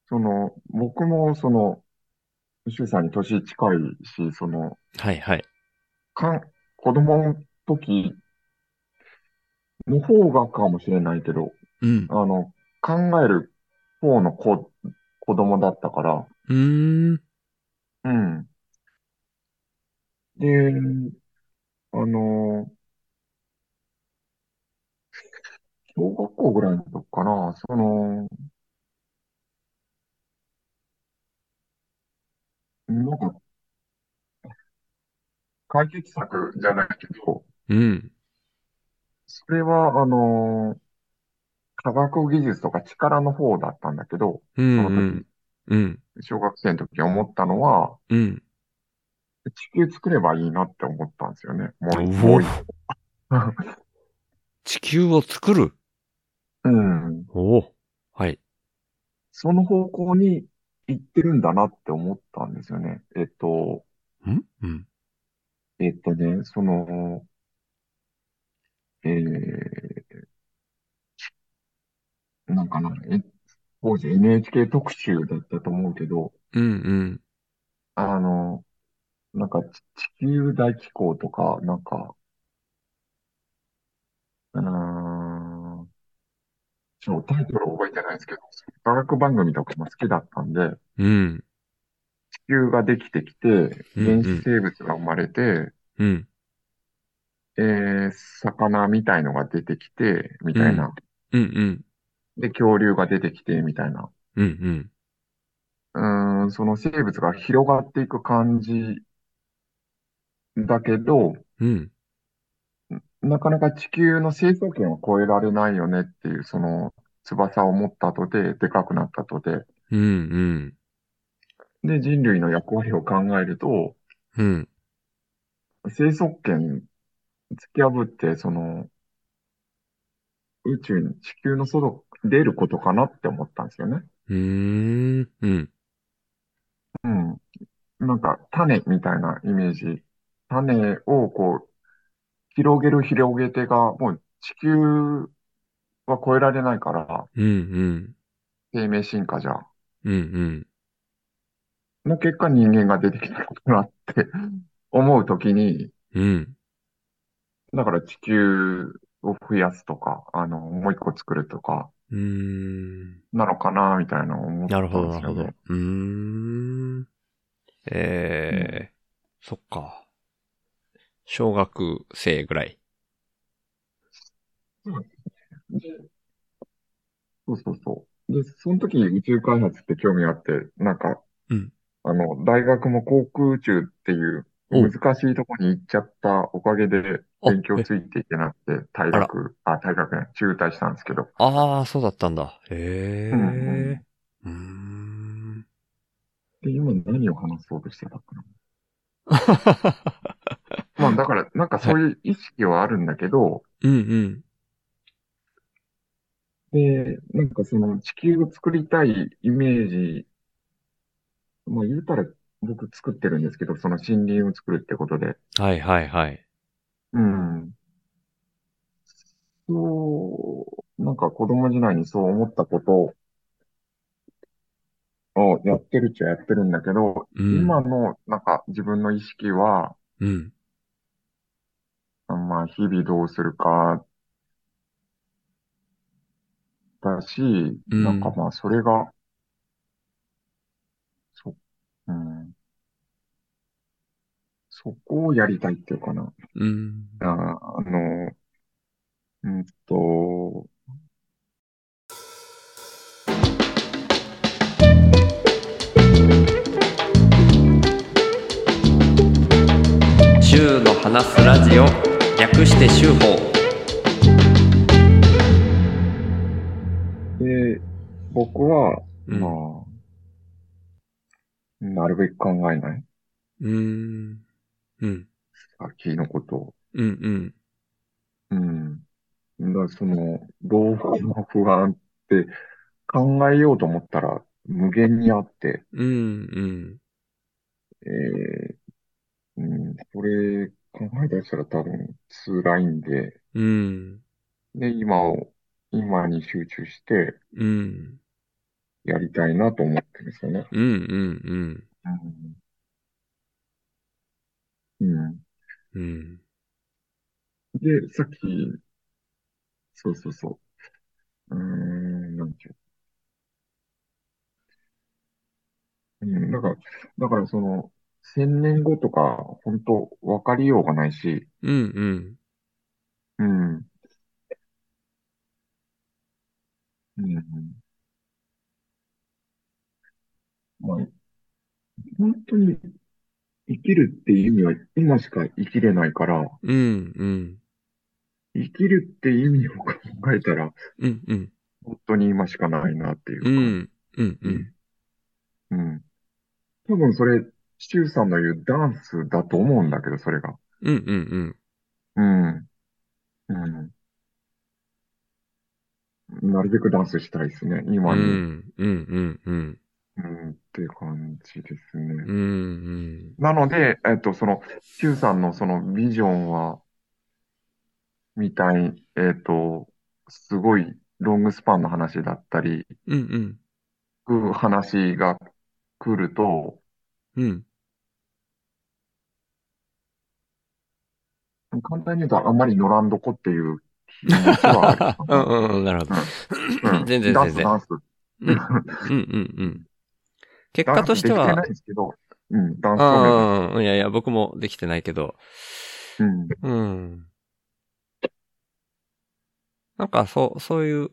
その、僕も、その、シュウさんに年近いし、その、はいはい。かん、子供の時の方がかもしれないけど、うん。あの、考える方の子、子供だったから、うーん。うん。で、あの、小学校ぐらいの時かな、その、なんか、解決策じゃないけど、うん。それは、あの、科学技術とか力の方だったんだけど、うん。その時、うん。小学生の時思ったのは、うん。地球作ればいいなって思ったんですよね。もう、おもう一地球を作る？個。うん。おお。はい。その方向に行ってるんだなって思ったんですよね。えっと、ん？うん。えっとね、その、えー、なんかな、え、当時 NHK 特集だったと思うけど、うんうん。あの、なんかち地球大気候とか、なんか、うーん、そう、タイトル覚えてないですけど、科学番組とかも好きだったんで、うん。地球ができてきて、原始生物が生まれて、うん。えー、魚みたいのが出てきて、みたいな。うんうん。で、恐竜が出てきて、みたいな。うんうん。うーん、その生物が広がっていく感じだけど、うん。なかなか地球の成層圏を超えられないよねっていう、その翼を持った後で、でかくなった後で、うんうん。で、人類の役割を考えると、うん。成層圏突き破って、その、宇宙に、地球の外出ることかなって思ったんですよね。うーん。うん。うん。なんか、種みたいなイメージ。種をこう、広げる広げ手が、もう地球は超えられないから、うんうん。生命進化じゃ。うんうん。の結果人間が出てきたのかなって思うときに、うん。だから地球を増やすとか、あの、もう一個作るとか、うーん。なのかな、みたいな思ったなんるほど、なるほど。ですよね。うーん。えー、そっか。小学生ぐらい。でそうそうそう。で、その時に宇宙開発って興味あって、なんか、うんあの、大学も航空宇宙っていうお難しいとこに行っちゃったおかげであ勉強ついていけなくて、退学、あ、退学ね、中退したんですけど。ああ、そうだったんだ。へえ。うんうん。で、今何を話そうとしてたかな？まあ、だから、なんかそういう意識はあるんだけど、うんうん。で、なんかその地球を作りたいイメージ、まあ言うたら僕作ってるんですけど、その森林を作るってことで。はいはいはい。うん。そう、なんか子供時代にそう思ったことをやってるっちゃやってるんだけど、うん今のなんか自分の意識は、うん。まあ日々どうするか、だし、うんなんかまあそれが、そ、うん。そこをやりたいっていうかな。うん。あ、あの、うんと、週の話すラジオ略して週報で、僕は、うんまあ、なるべく考えない。うーん。うん。先のことを。うんうん。うん。だその、老後の不安って考えようと思ったら無限にあって、うんうん。えーうん、それ考え出したら多分辛いんで、うん。で、今を、今に集中してうん。やりたいなと思ってるんですよね。うんうんうん。うん。うん。うん。で、さっき、そうそうそう。うーん、なんていうの。うん、だから、だからその、千年後とか、本当わかりようがないし、うんうん。うん。うん。まあ、本当に生きるっていう意味は今しか生きれないから、うんうん。生きるっていう意味を考えたら、うんうん。本当に今しかないなっていううか。んうんうん。うん。多分それ、シュウさんの言うダンスだと思うんだけど、それが。うんうんうん。うん。なるべくダンスしたいですね。うん。う今に。んうんうんうん。うん、っていう感じですね。うんうん。なので、えっと、その、シュウさんのそのビジョンは、みたい、えっと、すごいロングスパンの話だったり、うんうん。話が来ると、うん。簡単に言うとあんまり乗らんどこっていう うんる。うんうん。なるほど。うん全然ダンス、全然ダンス。うんうんうんうん。結ダンス果としてはできてな、いんですけど、うん、ダンスをうん、いやいや、僕もできてないけど、目指す。うん。なんか、そう、そういう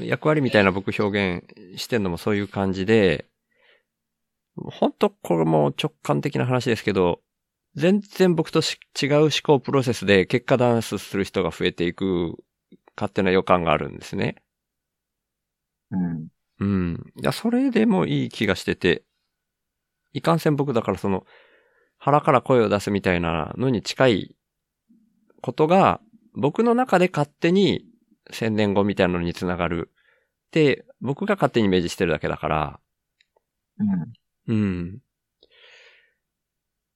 役割みたいな僕表現してんのもそういう感じで、本当これも直感的な話ですけど、全然僕とし違う思考プロセスで結果ダンスする人が増えていく勝手な予感があるんですね。うん。うん。いや、それでもいい気がしてて、いかんせん僕だからその、腹から声を出すみたいなのに近いことが、僕の中で勝手に千年後みたいなのにつながる。で、僕が勝手にイメージしてるだけだから、うん。うん。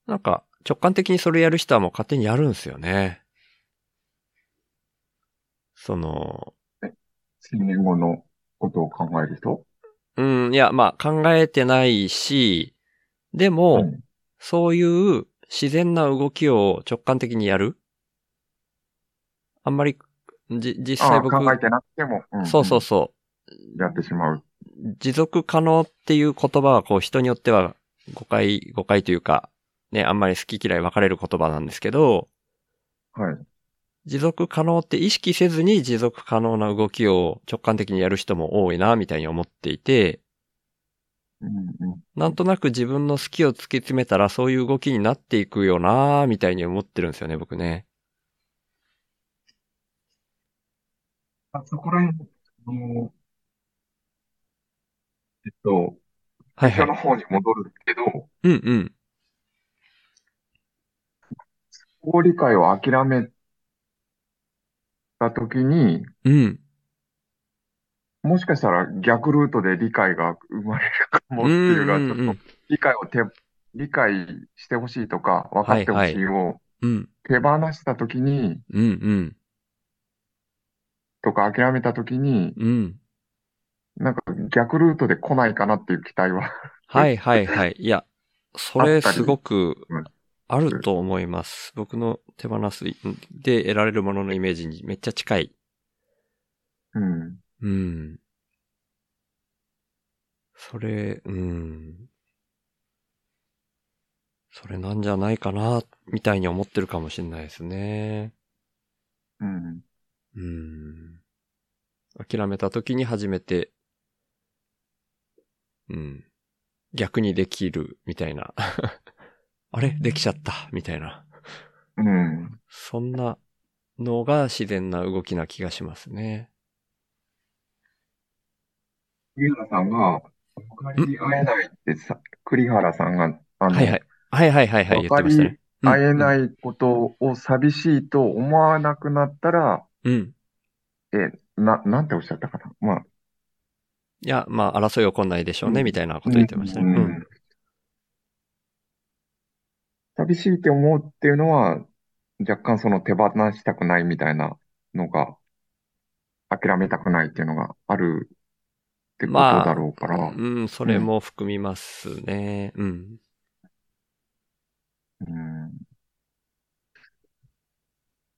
なんか、直感的にそれやる人はもう勝手にやるんすよね。その、千年後のことを考える人？うん、いや、まあ考えてないし、でも、うんそういう自然な動きを直感的にやる？あんまり、じ、実ああ、際僕、考えてなくても、うんそうそうそやってしまう。う。持続可能っていう言葉はこう人によっては誤解、誤解というか、ね、あんまり好き嫌い分かれる言葉なんですけど、はい。持続可能って意識せずに持続可能な動きを直感的にやる人も多いな、みたいに思っていて、うんうん。なんとなく自分の好きを突き詰めたらそういう動きになっていくよな、みたいに思ってるんですよね、僕ね。あそこら辺、あの、えっと、はいはい最初の。方に戻るけど、うんうん。法理解を諦めたときに、うん。もしかしたら逆ルートで理解が生まれるかもっていうか、うんうんうんちょっと理解を手、理解してほしいとか、分かってほしいをうん。手放したときに、うんうん。とか諦めたときに、うん。なんか逆ルートで来ないかなっていう期待は。はいはいはい。いや、それすごくうんあると思います。僕の手放すで得られるもののイメージにめっちゃ近い。うん。うん。それ、うん。それなんじゃないかな、みたいに思ってるかもしれないですね。うん。うん。諦めた時に初めて、うん。逆にできる、みたいな。あれ？できちゃった、みたいな。うん。そんなのが自然な動きな気がしますね。栗原さんが、分かり合えないってさ、栗原さんが、あの、はいはい。はいはいはいはい、言ってましたね。会えい。ないことを寂しいと思わなくなったら、うん。え、な、なんておっしゃったかな？まあ、いや、まあ、争い起こんないでしょうね、うんみたいなこと言ってましたね。ううんん。寂しいって思うっていうのは、若干その手放したくないみたいなのが、諦めたくないっていうのがあるってことだろうから、うん、それも含みますね。うん。うん。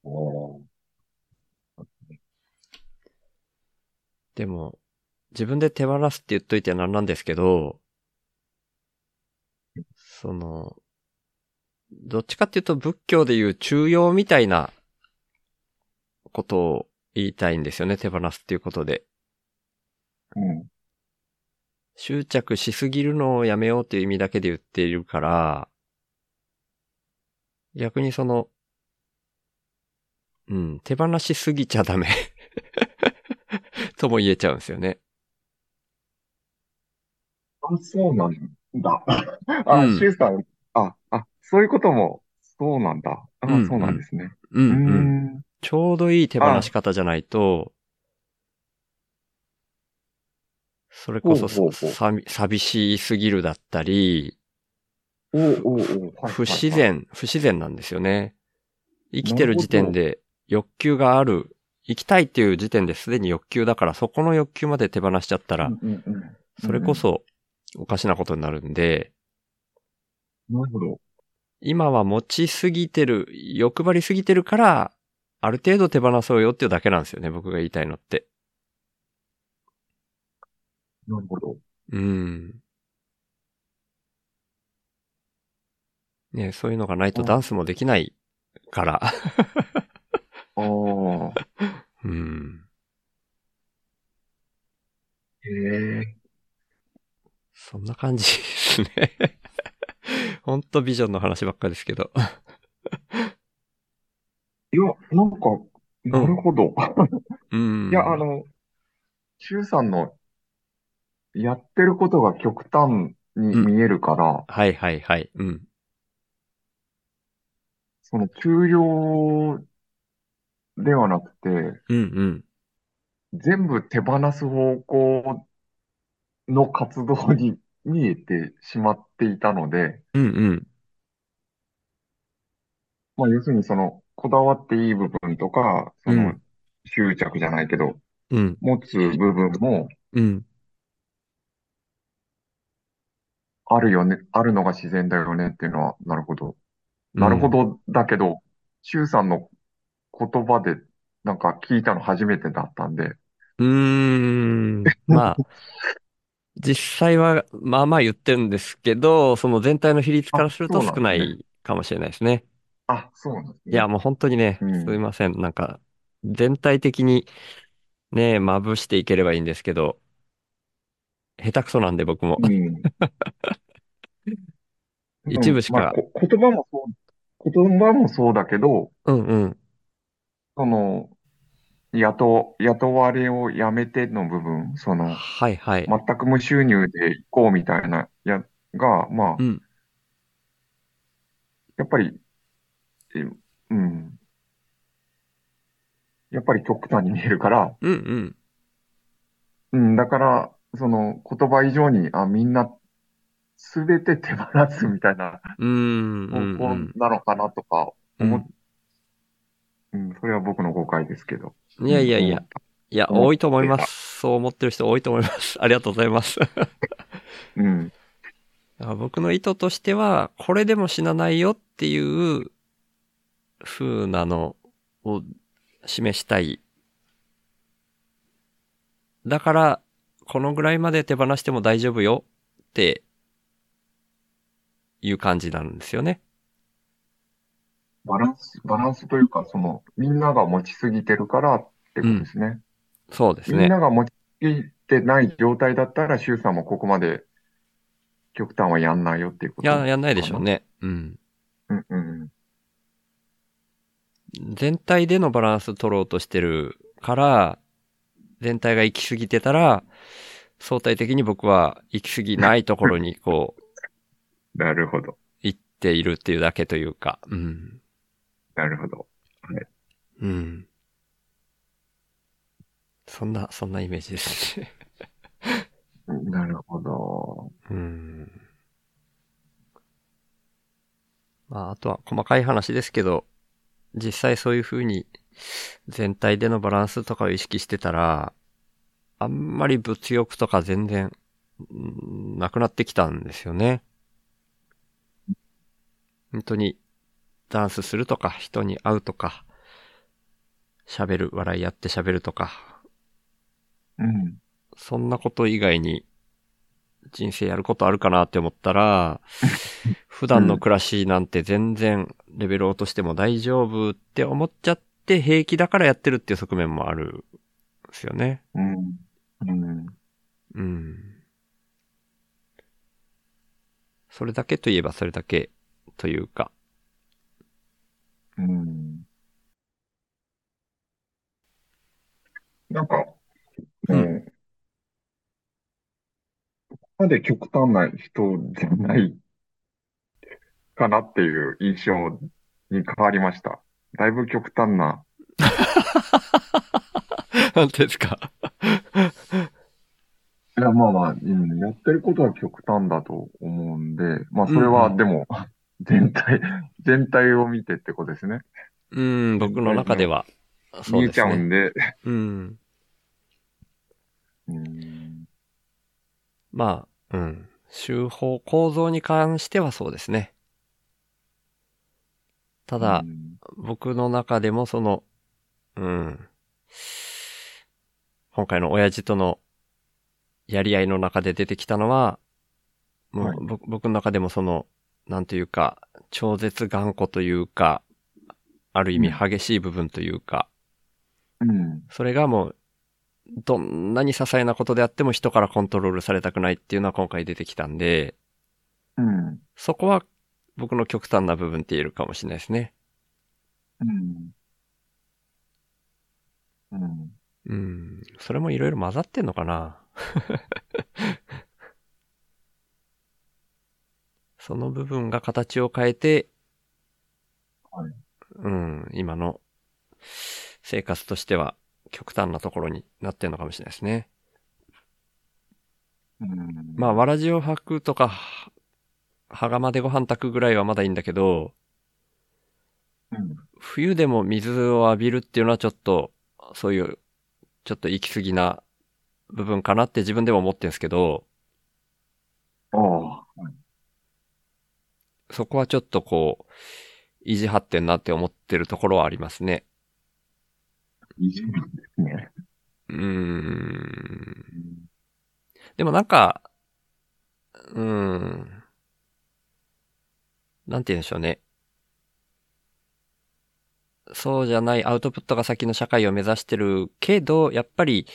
おーでも、自分で手放すって言っといてなんなんですけど、その、どっちかっていうと仏教でいう中庸みたいなことを言いたいんですよね、手放すっていうことで。うん。執着しすぎるのをやめようっていう意味だけで言っているから、逆にその、うん、手放しすぎちゃダメ とも言えちゃうんですよね。あ、そうなんだ。あ、うんシュウさん、あ、あ、そういうことも、そうなんだ。あ、うんそうなんですね。うん、うん。ん。ちょうどいい手放し方じゃないと、それこそ寂しすぎるだったり、おうおうおう不自然、不自然なんですよね。生きてる時点で欲求がある、生きたいっていう時点ですでに欲求だから、そこの欲求まで手放しちゃったらうん、うんうん。それこそおかしなことになるんで、なるほど。今は持ちすぎてる、欲張りすぎてるから、ある程度手放そうよっていうだけなんですよね、僕が言いたいのって。なるほど。うん。ねそういうのがないとダンスもできないから。ああ。うん。へえ。そんな感じですね。ほんとビジョンの話ばっかですけど。いや、なんか、なるほど。うん。いや、あの、シュウさんのやってることが極端に見えるから、はいはいはい。うん。その中量ではなくて、うんうん。全部手放す方向の活動に見えてしまっていたので、うんうん。まあ、要するにその、こだわっていい部分とか、そうのん、執着じゃないけど、うん。持つ部分もうん。あるよね、あるのが自然だよねっていうのは、なるほど。なるほど、だけど、シュウさんの言葉で、なんか聞いたの初めてだったんで、うーん。まあ、実際は、まあまあ言ってるんですけど、その全体の比率からするそう少ななんですねいかもしれないですね。あ、そうなんですね。いや、もう本当にね、うんすいません。なんか、全体的にね、まぶしていければいいんですけど、下手くそなんで僕も。うん。一部しかまあこ言葉もそう、言葉もそうだけど、うんうん。その、雇、雇われをやめての部分、その、はいはい。全く無収入で行こうみたいな、や、が、まあう、ん。やっぱり、えうん。やっぱり極端に見えるから、うんうん。うん、だから、その言葉以上に、あ、みんな、すべて手放すみたいなうーん。うん方うん向なのかなとかうん思っ、うん、それは僕の誤解ですけど。いやいやいや。いや、多いと思います。そう思ってる人多いと思います。ありがとうございます。うん。ら僕の意図としては、これでも死なないよっていう風なのを示したい。だから、このぐらいまで手放しても大丈夫よっていう感じなんですよね。バランス、バランスというか、その、みんなが持ちすぎてるからってことですね。そうですね。みんなが持ちすぎてない状態だったら、周さんもここまで極端はやんないよっていうこといや、やんないでしょうね。うん。うんうん全体でのバランス取ろうとしてるから、全体が行き過ぎてたら、相対的に僕は行き過ぎないところにこう、うん。なるほど。行っているっていうだけというか、うん。なるほど。うん。そんな、そんなイメージですね。なるほど。うん。まあ、あとは細かい話ですけど、実際そういう風に全体でのバランスとかを意識してたら、あんまり物欲とか全然、うんなくなってきたんですよね。本当に、ダンスするとか、人に会うとか、喋る、笑いやって喋るとか、うん。そんなこと以外に人生やることあるかなって思ったら、普段の暮らしなんて全然レベル落としても大丈夫って思っちゃって平気だからやってるっていう側面もあるんですよね。うん。うん。うん。それだけといえばそれだけというか。うん。なんか、ううんん。ここまで極端な人じゃないかなっていう印象に変わりました。だいぶ極端な。なんていうんですか？いや、まあまあ、うん、やってることは極端だと思うんで、まあそれはうんも、全体、全体を見てってことですね。うん、僕の中では。そう見えちですね。ゃうんで。うん。うん。まあ、うん。手法構造に関してはそうですね。ただ、うん僕の中でもその、うん。今回の親父とのやり合いの中で出てきたのは、もう、はい僕僕の中でもその、なんというか、超絶頑固というか、ある意味うん激しい部分というか、うん。それがもう、どんなに些細なことであっても人からコントロールされたくないっていうのは今回出てきたんで、うん。そこは僕の極端な部分って言えるかもしれないですね。うん。うん。うん。それもいろいろ混ざってんのかなその部分が形を変えて、はいうん、今の生活としては極端なところになってんのかもしれないですね。うん。まあ、わらじを履くとか、は袴でご飯炊くぐらいはまだいいんだけど、うん。冬でも水を浴びるっていうのはちょっと、そういう、ちょっと行き過ぎな部分かなって自分でも思ってるんですけど、ああ。そこはちょっとこう、意地張ってんなって思ってるところはありますね。いじるんですね。うーん。でもなんか、うーん。なんて言うんでしょうね。そうじゃないアウトプットが先の社会を目指してるけど、やっぱり、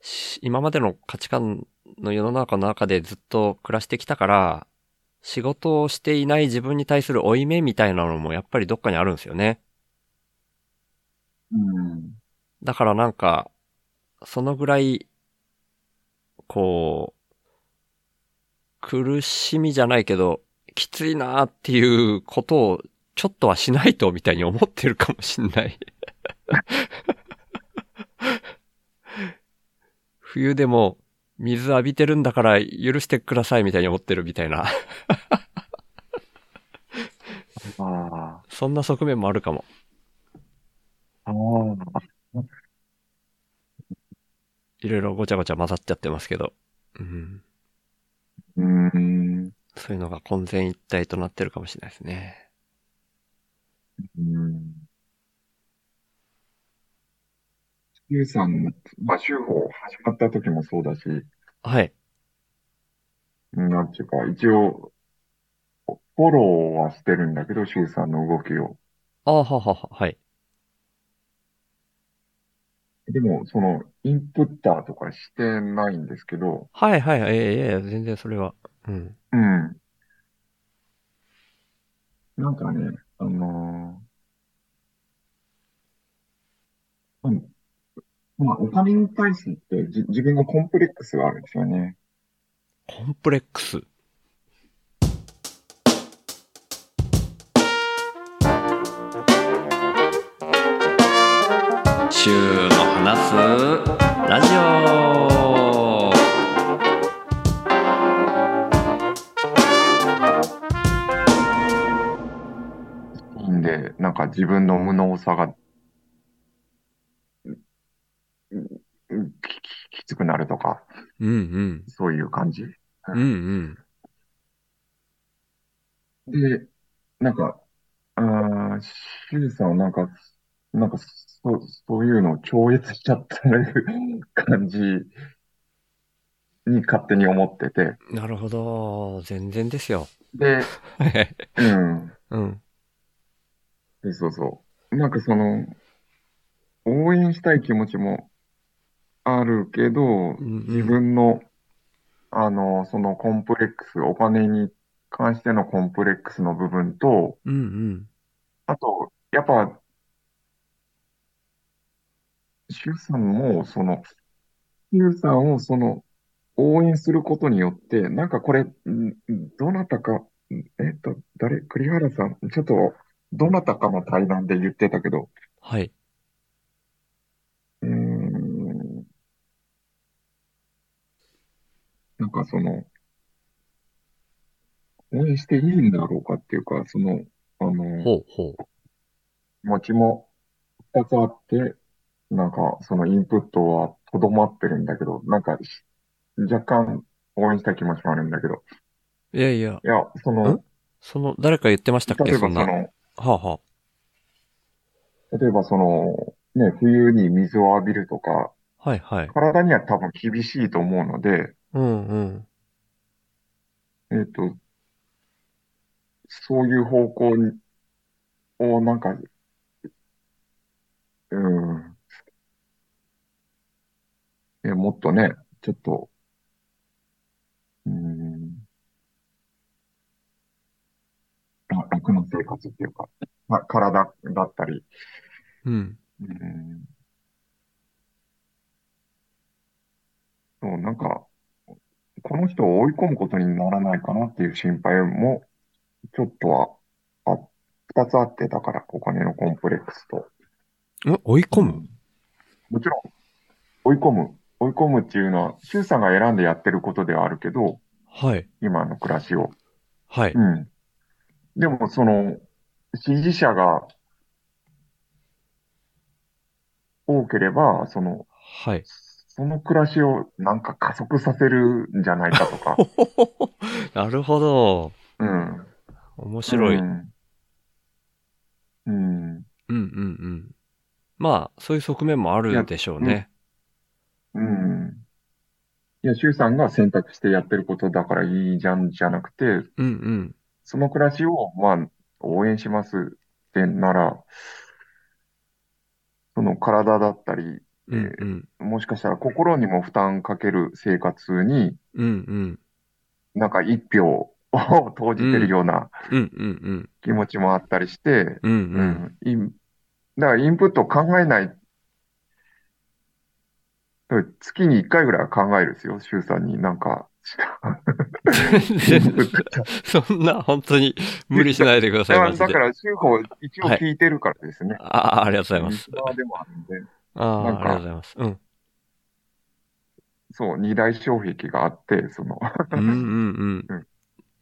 し今までの価値観の世の中の中でずっと暮らしてきたから、仕事をしていない自分に対する負い目みたいなのもやっぱりどっかにあるんですよね。うん。だからなんか、そのぐらい、こう、苦しみじゃないけど、きついなっていうことをちょっとはしないとみたいに思ってるかもしんない。冬でも水浴びてるんだから許してくださいみたいに思ってるみたいな、あそんな側面もあるかも。あ。いろいろごちゃごちゃ混ざっちゃってますけど。うん。うん。そういうのが混然一体となってるかもしれないですね。うん。ゆうさん、まあ、修法始まった時もそうだし、はい。なんていうか、一応、フォローはしてるんだけど、シュウさんの動きを。ああ、ははは、はい。でも、その、インプッターとかしてないんですけど、はいはいはい。いやいやいや、全然それは。うん。うん。なんかね、あのーうん。まあ、お金に対してじ自分のコンプレックスがあるんですよね。コンプレックス？週の話すラジオんで、なんか自分の無能さが、うんうんききつくなるとか、うんうん。そういう感じ。うんうん。で、なんか、あーシュウさんはなんか、なんか、そう、そういうのを超越しちゃってる感じに勝手に思ってて。なるほど。全然ですよ。で、うん。うん。そうそう。なんかその、応援したい気持ちもあるけど、自分の、あの、そのコンプレックス、お金に関してのコンプレックスの部分と、うんうん。あと、やっぱ、シュウさんも、その、シュウさんをその、応援することによって、なんかこれ、んどなたか、んえっと、誰、栗原さん、ちょっと、どなたかの対談で言ってたけど、はい。なんかその、応援していいんだろうかっていうか、その、あの、ほうほう。気持ちも二つあって、なんかそのインプットはとどまってるんだけど、なんかし若干応援したい気持ちもあるんだけど、いやいや、いや、そのん、その、誰か言ってましたっ例えけそんな。はばその、あは例えばその、ね、冬に水を浴びるとか、あ。はいはい。体には多分厳しいと思うので、うんうん。えっと、そういう方向に、をなんか、うん、え、もっとね、ちょっと、うん、ら楽な生活っていうか、ま体だったり、うん。うん、そう、なんか、この人を追い込むことにならないかなっていう心配も、ちょっとは、あ、二つあって、だから、お金のコンプレックスと。ん追い込む？もちろん、追い込む。追い込むっていうのは、周さんが選んでやってることではあるけど、はい。今の暮らしを。はい。うん。でも、その、支持者が多ければ、その、はい。その暮らしをなんか加速させるんじゃないかとか。なるほど。うん。面白い。ううんん。うん。うんうん。まあ、そういう側面もあるでしょうね。うん。いや、周さんが選択してやってることだからいいじゃんじゃなくて、うんうん。その暮らしを、まあ、応援しますってなら、その体だったり、うんうん。もしかしたら心にも負担かける生活に、うんうん。なんか一票を 投じてるような。気持ちもあったりして、だからインプットを考えない。月に1回ぐらいは考えるですよ、周さんになんか、そんな、本当に無理しないでください、だか。ら、週報一応聞いてるからですね。ああ、ありがとうございますあああ、りがとうございます。うん。そう、二大障壁があって、その、うんうんうん。うん。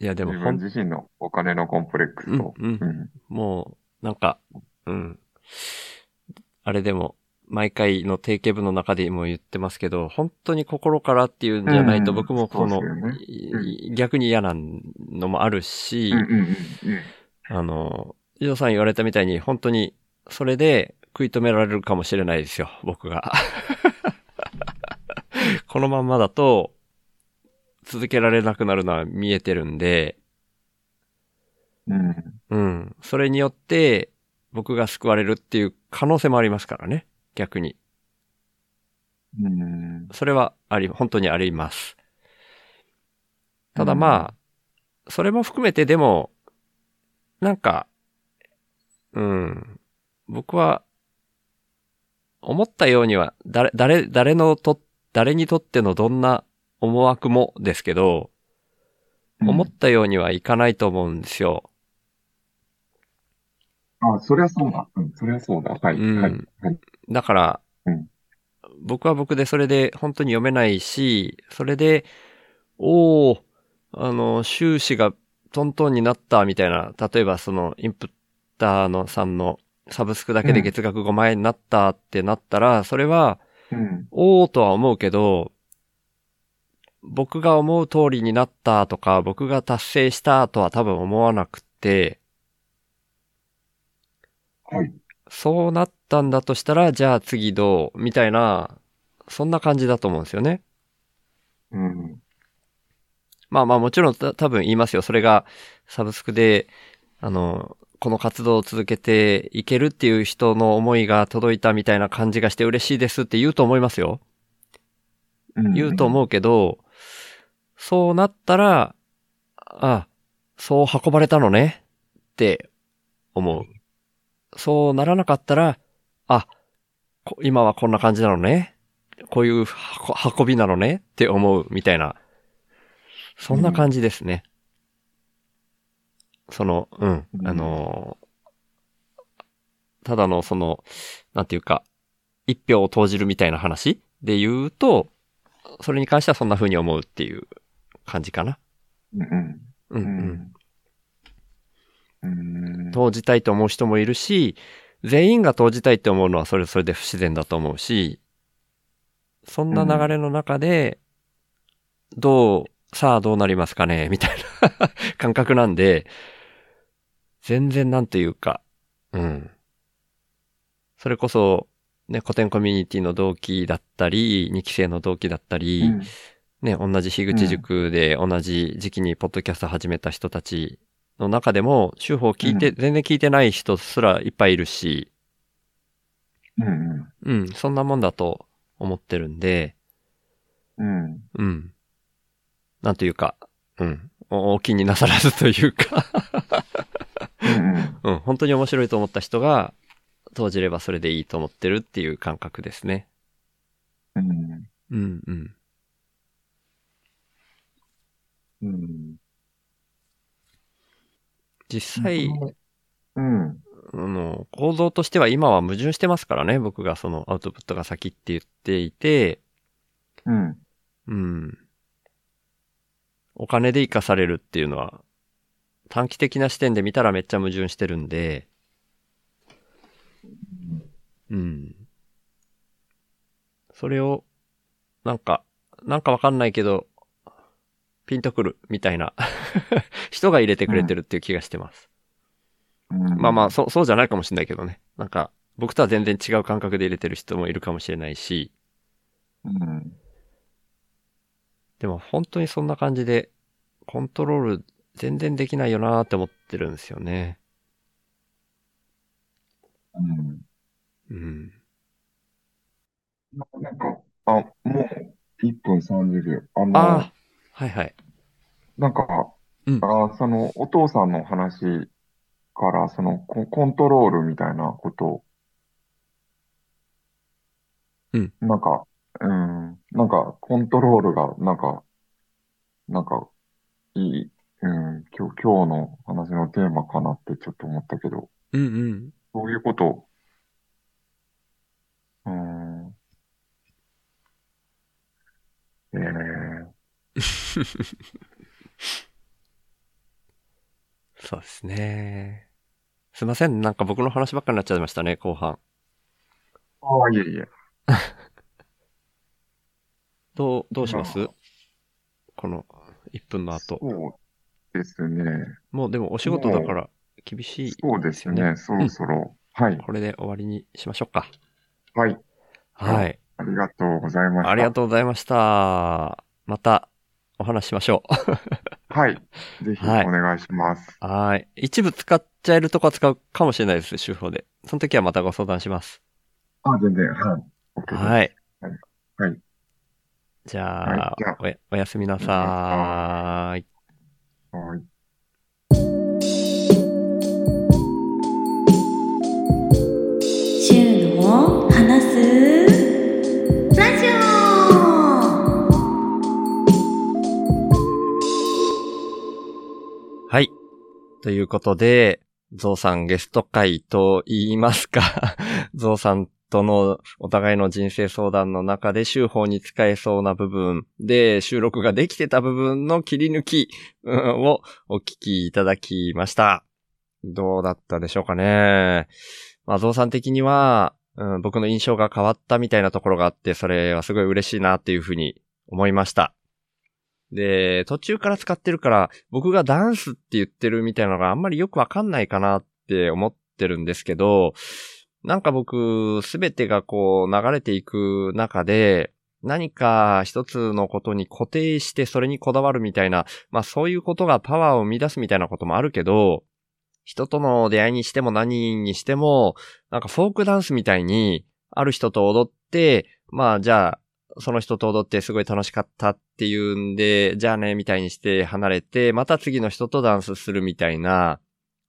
いや、でも自分自身のお金のコンプレックスと、うんうん。うん。もう、なんか、うん。あれでも、毎回の定型文の中でも言ってますけど、本当に心からっていうんじゃないと、うん。僕もこの、逆に嫌なのもあるし、うんうんうんうん。あの、伊藤さん言われたみたいに、本当に、それで食い止められるかもしれないですよ、僕が。このまんまだと、続けられなくなるのは見えてるんで、うんうん。それによって、僕が救われるっていう可能性もありますからね。逆に。うんそれはあり、本当にあります。ただまあ、それも含めてでも、なんか、うん。僕は、思ったようには、誰、誰、誰のと、誰にとってのどんな思惑もですけど、思ったようにはいかないと思うんですよ。あ、そりゃそうだ。うん、そりゃそうだ。はい、うんはい、はい。だから、うん僕は僕でそれで本当に読めないし、それで、おおあの、収支がトントンになったみたいな、例えばそのインプッターのさんのサブスクだけで月額5万円になったってなったら、それは、うん、おおとは思うけど、僕が思う通りになったとか、僕が達成したとは多分思わなくて、はい。そうなったんだとしたら、じゃあ次どうみたいな、そんな感じだと思うんですよね。うん。まあまあもちろんた多分言いますよ。それがサブスクで、あの、この活動を続けていけるっていう人の思いが届いたみたいな感じがして嬉しいですって言うと思いますよ。言うと思うけど、そうなったら、あ、そう運ばれたのねって思う。そうならなかったら、あ、こ今はこんな感じなのね。こういう運運びなのねって思うみたいな。そんな感じですね。その、うん、うんあのーただのその、なんていうか、一票を投じるみたいな話で言うと、それに関してはそんな風に思うっていう感じかな。うん。ううんうん。うん。投じたいと思う人もいるし、全員が投じたいって思うのはそれそれで不自然だと思うし、そんな流れの中で、どう、さあどうなりますかねみたいな 感覚なんで、全然なんというか、うん。それこそ、ね、古典コミュニティの同期だったり、2期生の同期だったり、うんね、同じ樋口塾で同じ時期にポッドキャスト始めた人たちの中でも、手法聞いて、う全然聞いてない人すらいっぱいいるし、うん。うん、そんなもんだと思ってるんで、うん。うん。なんというか、うん、おお気になさらずというか、うん。うん、本当に面白いと思った人が、投じればそれでいいと思ってるっていう感覚ですね。うん。うん、うん。うん。実際、うん。あの、構造としては今は矛盾してますからね。僕がそのアウトプットが先って言っていて、うん。うん。お金で生かされるっていうのは、短期的な視点で見たらめっちゃ矛盾してるんで、うん。それを、なんか、なんかわかんないけど、ピンとくるみたいな 人が入れてくれてるっていう気がしてます。まあまあ、そう、そうじゃないかもしれないけどね。なんか、僕とは全然違う感覚で入れてる人もいるかもしれないし、うん。でも本当にそんな感じで、コントロール全然できないよなーって思ってるんですよね。うん。うん。なんか、あ、もう1分30秒。あの、ああ、はいはい。なんか、うんあその、お父さんの話から、そのコ、コントロールみたいなことを、うん。なんか、うん、なんか、コントロールが、なんか、なんか、いい、うん、今日、今日の話のテーマかなってちょっと思ったけど、うんうん。そういうこと、うん、えー、そうですね。すいません。なんか僕の話ばっかりになっちゃいましたね、後半。ああ、いえいえ。どう、どうします？まあこの1分の後。そうですね。もうでもお仕事だから厳しい。そうですね。そろそろ。はい。これで終わりにしましょうか。はい。はい。ありがとうございました。ありがとうございました。またお話ししましょう。はい。ぜひおはい願いします。はい。一部使っちゃえるとこは使うかもしれないです、手法で。その時はまたご相談します。あ、全然。はい。OK。はい。はい。じゃあ、はいじゃあおやおやすみなさーい。はい。シューの話すラジオはい。ということで、ゾウさんゲスト会と言いますか、ゾウさんとのお互いの人生相談の中で週報に使えそうな部分で収録ができてた部分の切り抜きをお聞きいただきました。どうだったでしょうかね。まあ、ゾウさん的には、うん、僕の印象が変わったみたいなところがあって、それはすごい嬉しいなっていうふうに思いました。で、途中から使ってるから、僕がダンスって言ってるみたいなのがあんまりよくわかんないかなって思ってるんですけど、なんか僕、すべてがこう流れていく中で、何か一つのことに固定してそれにこだわるみたいな、まあそういうことがパワーを生み出すみたいなこともあるけど、人との出会いにしても何にしても、なんかフォークダンスみたいに、ある人と踊って、まあじゃあ、その人と踊ってすごい楽しかったっていうんで、じゃあね、みたいにして離れて、また次の人とダンスするみたいな、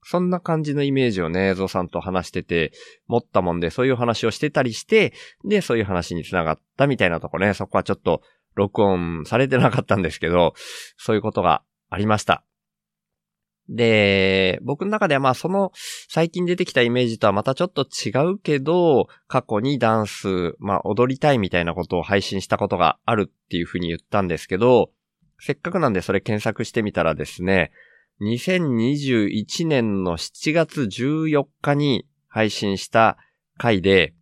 そんな感じのイメージをね、ゾウさんと話してて、持ったもんで、そういう話をしてたりして、で、そういう話につながったみたいなとこね、そこはちょっと録音されてなかったんですけど、そういうことがありました。で、僕の中ではまあその最近出てきたイメージとはまたちょっと違うけど、過去にダンス、まあ踊りたいみたいなことを配信したことがあるっていうふうに言ったんですけど、せっかくなんでそれ検索してみたらですね、2021年の7月14日に配信した回で、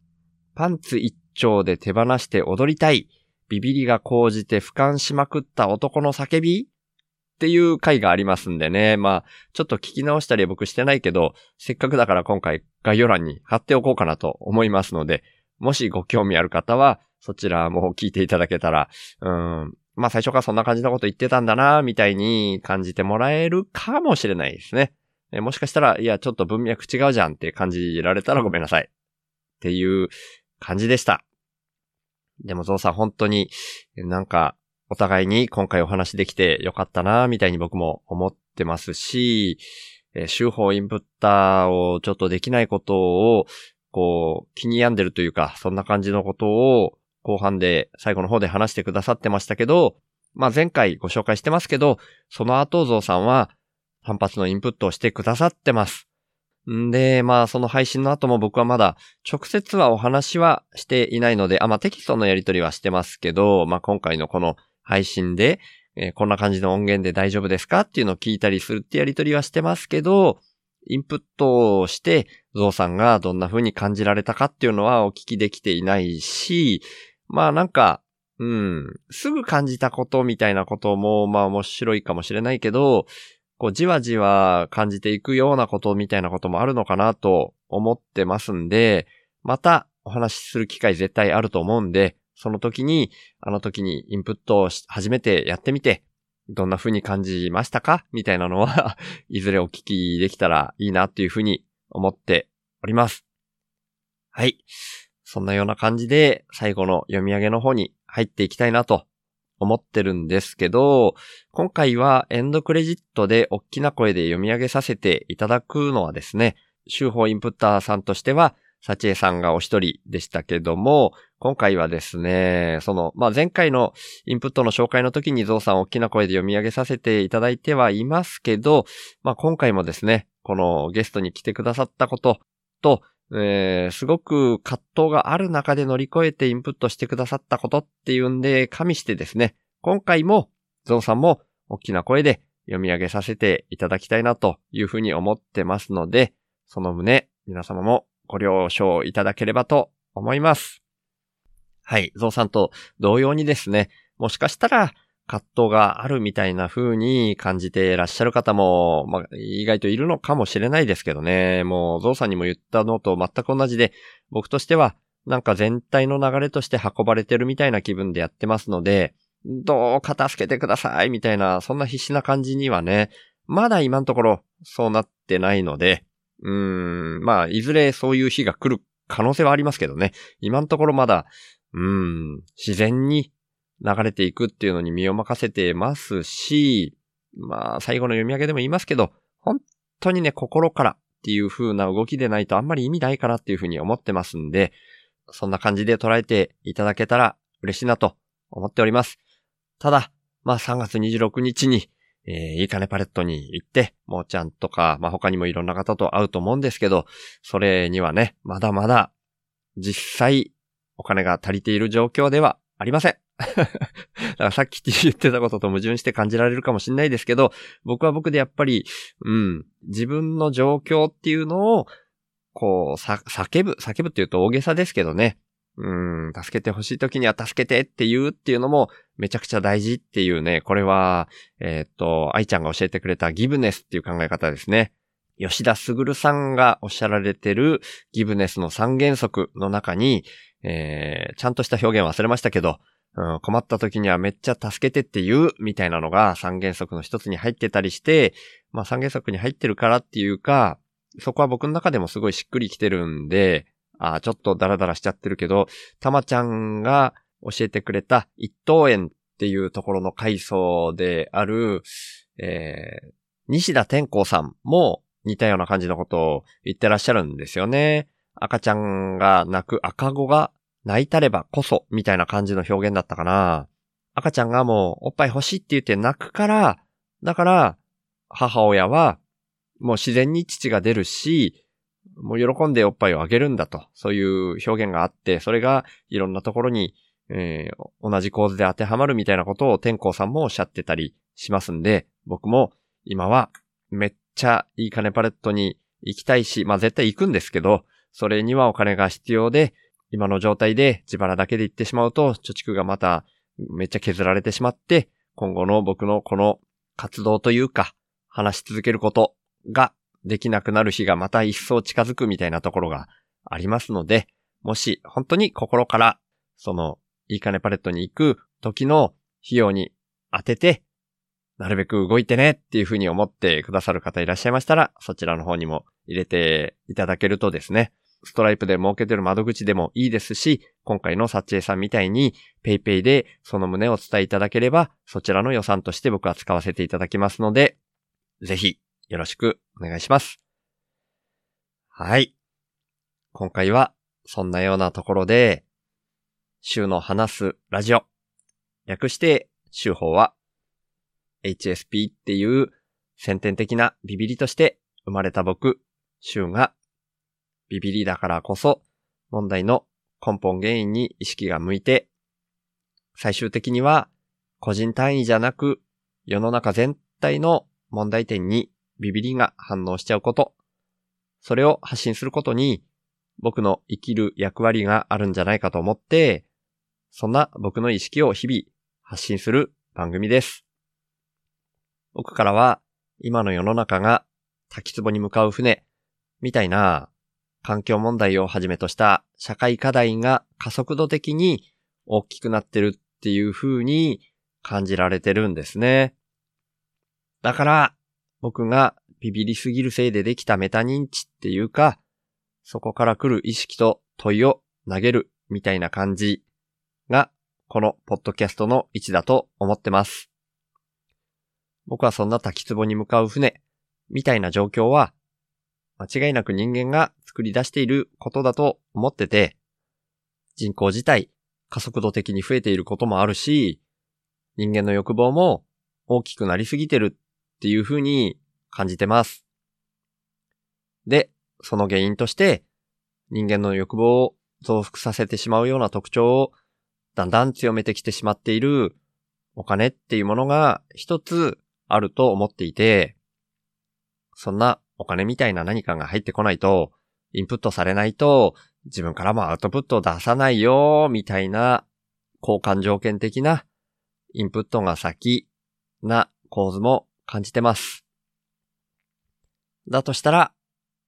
パンツ一丁で手放して踊りたい、ビビりが高じて俯瞰しまくった男の叫び？っていう回がありますんでね。まあ、ちょっと聞き直したり僕してないけど、せっかくだから今回概要欄に貼っておこうかなと思いますので、もしご興味ある方は、そちらも聞いていただけたら、うん、まあ最初からそんな感じのこと言ってたんだな、みたいに感じてもらえるかもしれないですね。えもしかしたら、いや、ちょっと文脈違うじゃんって感じられたらごめんなさい。っていう感じでした。でもゾウさん本当になんかお互いに今回お話できてよかったな、みたいに僕も思ってますし、えー、手法インプッターをちょっとできないことを、こう、気に病んでるというか、そんな感じのことを後半で、最後の方で話してくださってましたけど、まあ前回ご紹介してますけど、その後ゾウさんは単発のインプットをしてくださってます。んで、まあその配信の後も僕はまだ直接はお話はしていないので、あ、まあテキストのやり取りはしてますけど、まあ今回のこの配信で、えーこんな感じの音源で大丈夫ですかっていうのを聞いたりするってやり取りはしてますけど、インプットをして、ゾウさんがどんな風に感じられたかっていうのはお聞きできていないし、まあなんか、うん、すぐ感じたことみたいなことも、まあ面白いかもしれないけど、こうじわじわ感じていくようなことみたいなこともあるのかなと思ってますんで、またお話しする機会絶対あると思うんで、その時に、あの時にインプットを初めてやってみて、どんな風に感じましたか？みたいなのは、いずれお聞きできたらいいなっていう風に思っております。はい。そんなような感じで、最後の読み上げの方に入っていきたいなと思ってるんですけど、今回はエンドクレジットで大きな声で読み上げさせていただくのはですね、手法インプッターさんとしては、サチエさんがお一人でしたけども、今回はですね、その、まあ、前回のインプットの紹介の時にゾウさん大きな声で読み上げさせていただいてはいますけど、まあ、今回もですね、このゲストに来てくださったことと、えーすごく葛藤がある中で乗り越えてインプットしてくださったことっていうんで、加味してですね、今回もゾウさんも大きな声で読み上げさせていただきたいなというふうに思ってますので、その旨、皆様もご了承いただければと思います。はい、ゾウさんと同様にですね、もしかしたら葛藤があるみたいな風に感じていらっしゃる方も、まあ、意外といるのかもしれないですけどね。もう、ゾウさんにも言ったのと全く同じで、僕としては、なんか全体の流れとして運ばれてるみたいな気分でやってますので、どうか助けてくださいみたいな、そんな必死な感じにはね、まだ今のところそうなってないので、うーん、まあ、いずれそういう日が来る可能性はありますけどね。今のところまだ、うーん、自然に流れていくっていうのに身を任せてますし、まあ、最後の読み上げでも言いますけど、本当にね、心からっていう風な動きでないとあんまり意味ないかなっていう風に思ってますんで、そんな感じで捉えていただけたら嬉しいなと思っております。ただ、まあ3月26日に、えー、いいかねパレットに行って、もーちゃんとか、まあ他にもいろんな方と会うと思うんですけど、それにはね、まだまだ、実際、お金が足りている状況ではありません。だからさっき言ってたことと矛盾して感じられるかもしれないですけど、僕は僕でやっぱり、うん、自分の状況っていうのを、こう、さ、叫ぶ、叫ぶって言うと大げさですけどね。うん、助けてほしい時には助けてって言うっていうのもめちゃくちゃ大事っていうね、これは、えーっと、愛ちゃんが教えてくれたギブネスっていう考え方ですね。吉田卓さんがおっしゃられてるギブネスの三原則の中に、えー、ちゃんとした表現忘れましたけど、うん、困った時にはめっちゃ助けてって言うみたいなのが三原則の一つに入ってたりして、まあ三原則に入ってるからっていうか、そこは僕の中でもすごいしっくりきてるんで、あちょっとダラダラしちゃってるけど、たまちゃんが教えてくれた一等園っていうところの階層である、えー、西田天功さんも似たような感じのことを言ってらっしゃるんですよね。赤ちゃんが泣く赤子が泣いたればこそみたいな感じの表現だったかな。赤ちゃんがもうおっぱい欲しいって言って泣くから、だから母親はもう自然に父が出るし、もう喜んでおっぱいをあげるんだと、そういう表現があって、それがいろんなところに、えー同じ構図で当てはまるみたいなことを天功さんもおっしゃってたりしますんで、僕も今はめっちゃいい金パレットに行きたいし、まあ絶対行くんですけど、それにはお金が必要で、今の状態で自腹だけで行ってしまうと、貯蓄がまためっちゃ削られてしまって、今後の僕のこの活動というか、話し続けることができなくなる日がまた一層近づくみたいなところがありますので、もし本当に心から、その、いい金パレットに行く時の費用に当てて、なるべく動いてねっていうふうに思ってくださる方いらっしゃいましたら、そちらの方にも入れていただけるとですね、ストライプで設けてる窓口でもいいですし、今回のサッチエさんみたいに PayPay でその旨をお伝えいただければ、そちらの予算として僕は使わせていただきますので、ぜひよろしくお願いします。はい。今回はそんなようなところで、週の話すラジオ。略して、週報は HSP っていう先天的なビビリとして生まれた僕、週がビビリだからこそ問題の根本原因に意識が向いて、最終的には個人単位じゃなく世の中全体の問題点にビビリが反応しちゃうこと、それを発信することに僕の生きる役割があるんじゃないかと思って、そんな僕の意識を日々発信する番組です。僕からは今の世の中が滝壺に向かう船みたいな環境問題をはじめとした社会課題が加速度的に大きくなってるっていう風に感じられてるんですね。だから僕がビビりすぎるせいでできたメタ認知っていうか、そこから来る意識と問いを投げるみたいな感じが、このポッドキャストの位置だと思ってます。僕はそんな滝壺に向かう船みたいな状況は、間違いなく人間が作り出していることだと思ってて、人口自体加速度的に増えていることもあるし、人間の欲望も大きくなりすぎてるっていう風に感じてます。で、その原因として、人間の欲望を増幅させてしまうような特徴をだんだん強めてきてしまっているお金っていうものが一つあると思っていて、そんなお金みたいな何かが入ってこないと、インプットされないと自分からもアウトプットを出さないよ、みたいな交換条件的なインプットが先な構図も感じてます。だとしたら、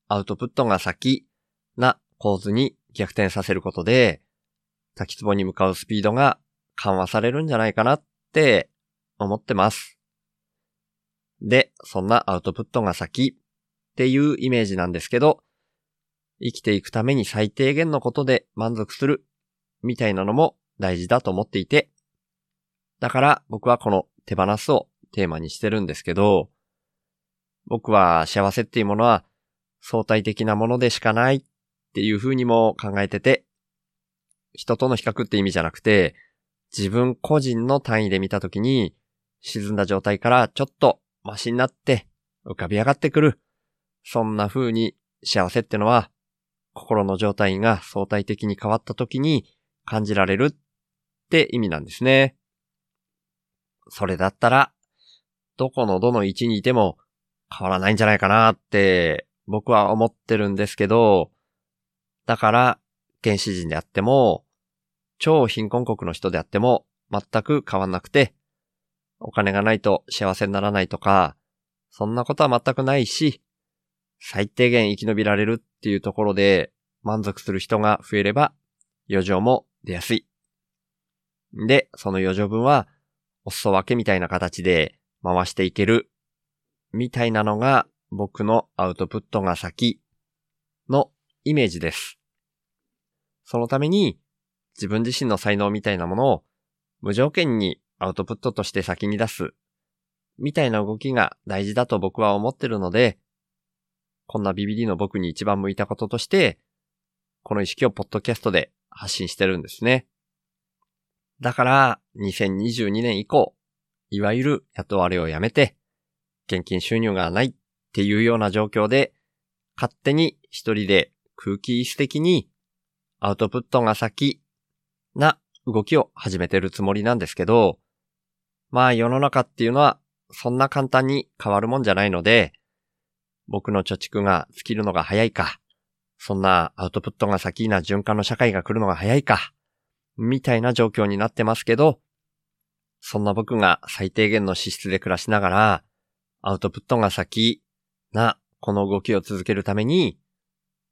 アウトプットが先な構図に逆転させることで、滝壺に向かうスピードが緩和されるんじゃないかなって思ってます。で、そんなアウトプットが先っていうイメージなんですけど、生きていくために最低限のことで満足するみたいなのも大事だと思っていて、だから僕はこの手放すをテーマにしてるんですけど、僕は幸せっていうものは相対的なものでしかないっていう風にも考えてて、人との比較って意味じゃなくて、自分個人の単位で見たときに、沈んだ状態からちょっとマシになって浮かび上がってくる。そんな風に幸せってのは、心の状態が相対的に変わったときに感じられるって意味なんですね。それだったら、どこのどの位置にいても変わらないんじゃないかなって僕は思ってるんですけど、だから原始人であっても、超貧困国の人であっても全く変わんなくて、お金がないと幸せにならないとか、そんなことは全くないし、最低限生き延びられるっていうところで満足する人が増えれば余剰も出やすい。で、その余剰分はお裾分けみたいな形で回していけるみたいなのが僕のアウトプットが先のイメージです。そのために自分自身の才能みたいなものを無条件にアウトプットとして先に出すみたいな動きが大事だと僕は思ってるので、こんなビビリの僕に一番向いたこととして、この意識をポッドキャストで発信してるんですね。だから、2022年以降、いわゆる雇われをやめて、現金収入がないっていうような状況で、勝手に一人で空気椅子的にアウトプットが先な動きを始めてるつもりなんですけど、まあ世の中っていうのはそんな簡単に変わるもんじゃないので、僕の貯蓄が尽きるのが早いか、そんなアウトプットが先な循環の社会が来るのが早いか、みたいな状況になってますけど、そんな僕が最低限の資質で暮らしながら、アウトプットが先なこの動きを続けるために、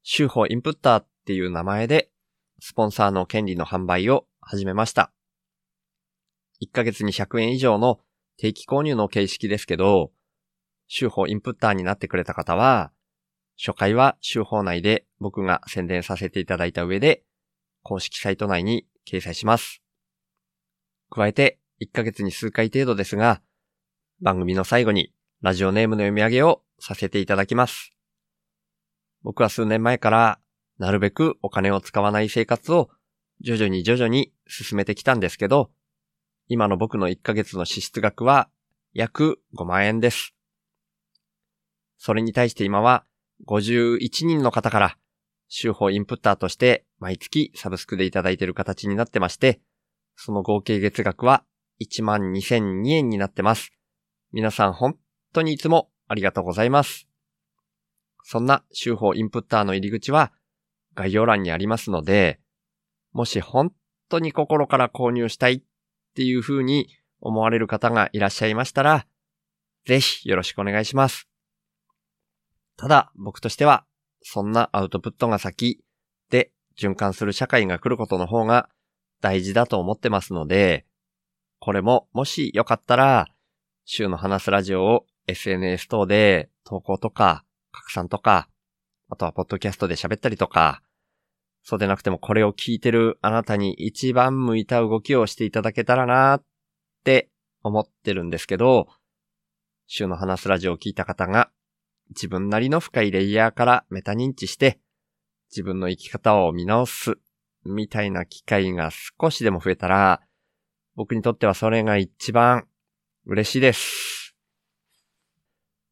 週報インプッターっていう名前で、スポンサーの権利の販売を始めました。1ヶ月に100円以上の定期購入の形式ですけど、週報インプッターになってくれた方は、初回は週報内で僕が宣伝させていただいた上で、公式サイト内に掲載します。加えて、1ヶ月に数回程度ですが、番組の最後にラジオネームの読み上げをさせていただきます。僕は数年前から、なるべくお金を使わない生活を徐々に徐々に進めてきたんですけど、今の僕の1ヶ月の支出額は約5万円です。それに対して今は51人の方から週報インプッターとして毎月サブスクでいただいている形になってまして、その合計月額は12,002円になってます。皆さん本当にいつもありがとうございます。そんな週報インプッターの入り口は概要欄にありますので、もし本当に心から購入したいっていう風に思われる方がいらっしゃいましたら、ぜひよろしくお願いします。ただ、僕としては、そんなアウトプットが先で循環する社会が来ることの方が大事だと思ってますので、これももしよかったら、週の話すラジオを SNS 等で投稿とか拡散とか、あとはポッドキャストで喋ったりとか、そうでなくてもこれを聞いてるあなたに一番向いた動きをしていただけたらなって思ってるんですけど、週の話すラジオを聞いた方が自分なりの深いレイヤーからメタ認知して自分の生き方を見直すみたいな機会が少しでも増えたら僕にとってはそれが一番嬉しいです。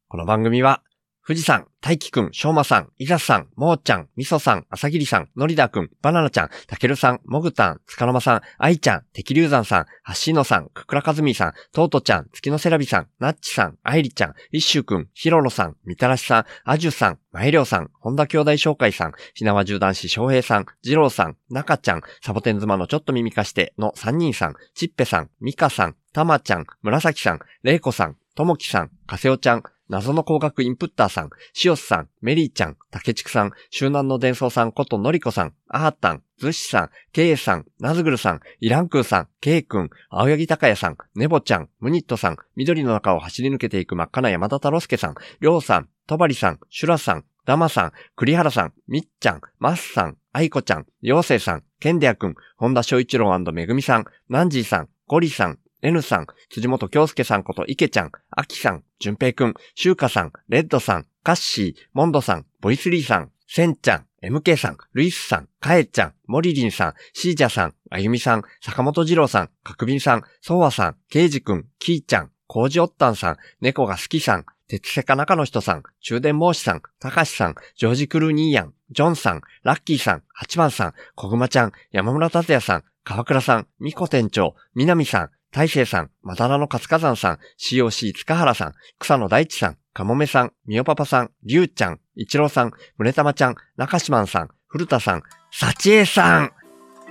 この番組は富士山、大輝くん、しょうまさん、いざさん、もーちゃん、みそさん、あさぎりさん、のりだくん、バナナちゃん、たけるさん、もぐたん、つかのまさん、あいちゃん、てきりゅうざんさん、はっしーのさん、くくらかずみさん、とうとちゃん、月のせらびさん、なっちさん、あいりちゃん、いっしゅうくん、ひろろさん、みたらしさん、あじゅさん、まいりょうさん、本田兄弟紹介さん、ひなわじゅう男子翔平さん、じろうさん、なかちゃん、サボテン妻のちょっと耳かしての3人さん、ちっぺさん、みかさん、たまちゃん、むらさきさん、れいこさん、ともきさん、かせおちゃん、謎の工学インプッターさん、しおすさん、メリーちゃん、たけちくさん、周南の伝送さんことのりこさん、あーたん、ずっしさん、けいえさん、なずぐるさん、イランクーさん、けいくん、青柳高也さん、ねぼちゃん、ムニットさん、緑の中を走り抜けていく真っ赤な山田太郎介さん、りょうさん、とばりさん、シュラさん、ダマさん、栗原さん、みっちゃん、マスさん、あいこちゃん、ようせいさん、ケンデアくん、本田翔一郎めぐみさん、ナンジーさん、ゴリさん、N さん、辻本京介さんこと池ちゃん、あきさん、じゅんぺいくん、しゅうかさん、レッドさん、カッシー、モンドさん、ボイスリーさん、センちゃん、MK さん、ルイスさん、カエちゃん、モリリンさん、シージャさん、あゆみさん、坂本二郎さん、かくびんさん、ソワさん、ケイジくん、キーちゃん、コージオッタンさん、猫が好きさん、鉄セカ中の人さん、中電申しさん、たかしさん、ジョージクルーニーヤン、ジョンさん、ラッキーさん、八番さん、こぐまちゃん、山村達也さん、川倉さん、みこ店長、みなみさん、大勢さん、まだらの活火山さん、COC 塚原さん、草野大地さん、かもめさん、みよパパさん、りゅうちゃん、一郎さん、むねたまちゃん、中島さん、古田さん、さちえさん、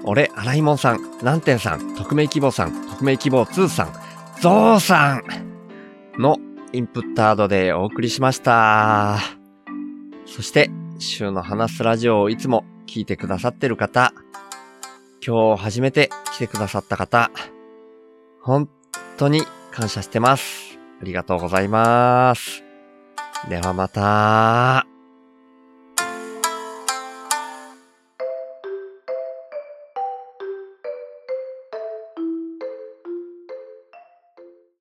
俺、荒井もんさん、南天さん、匿名希望さん、匿名希望2さん、ゾウさんのインプットアードでお送りしました。そして、週の話すラジオをいつも聞いてくださってる方、今日初めて来てくださった方、本当に感謝してます。ありがとうございます。ではまた。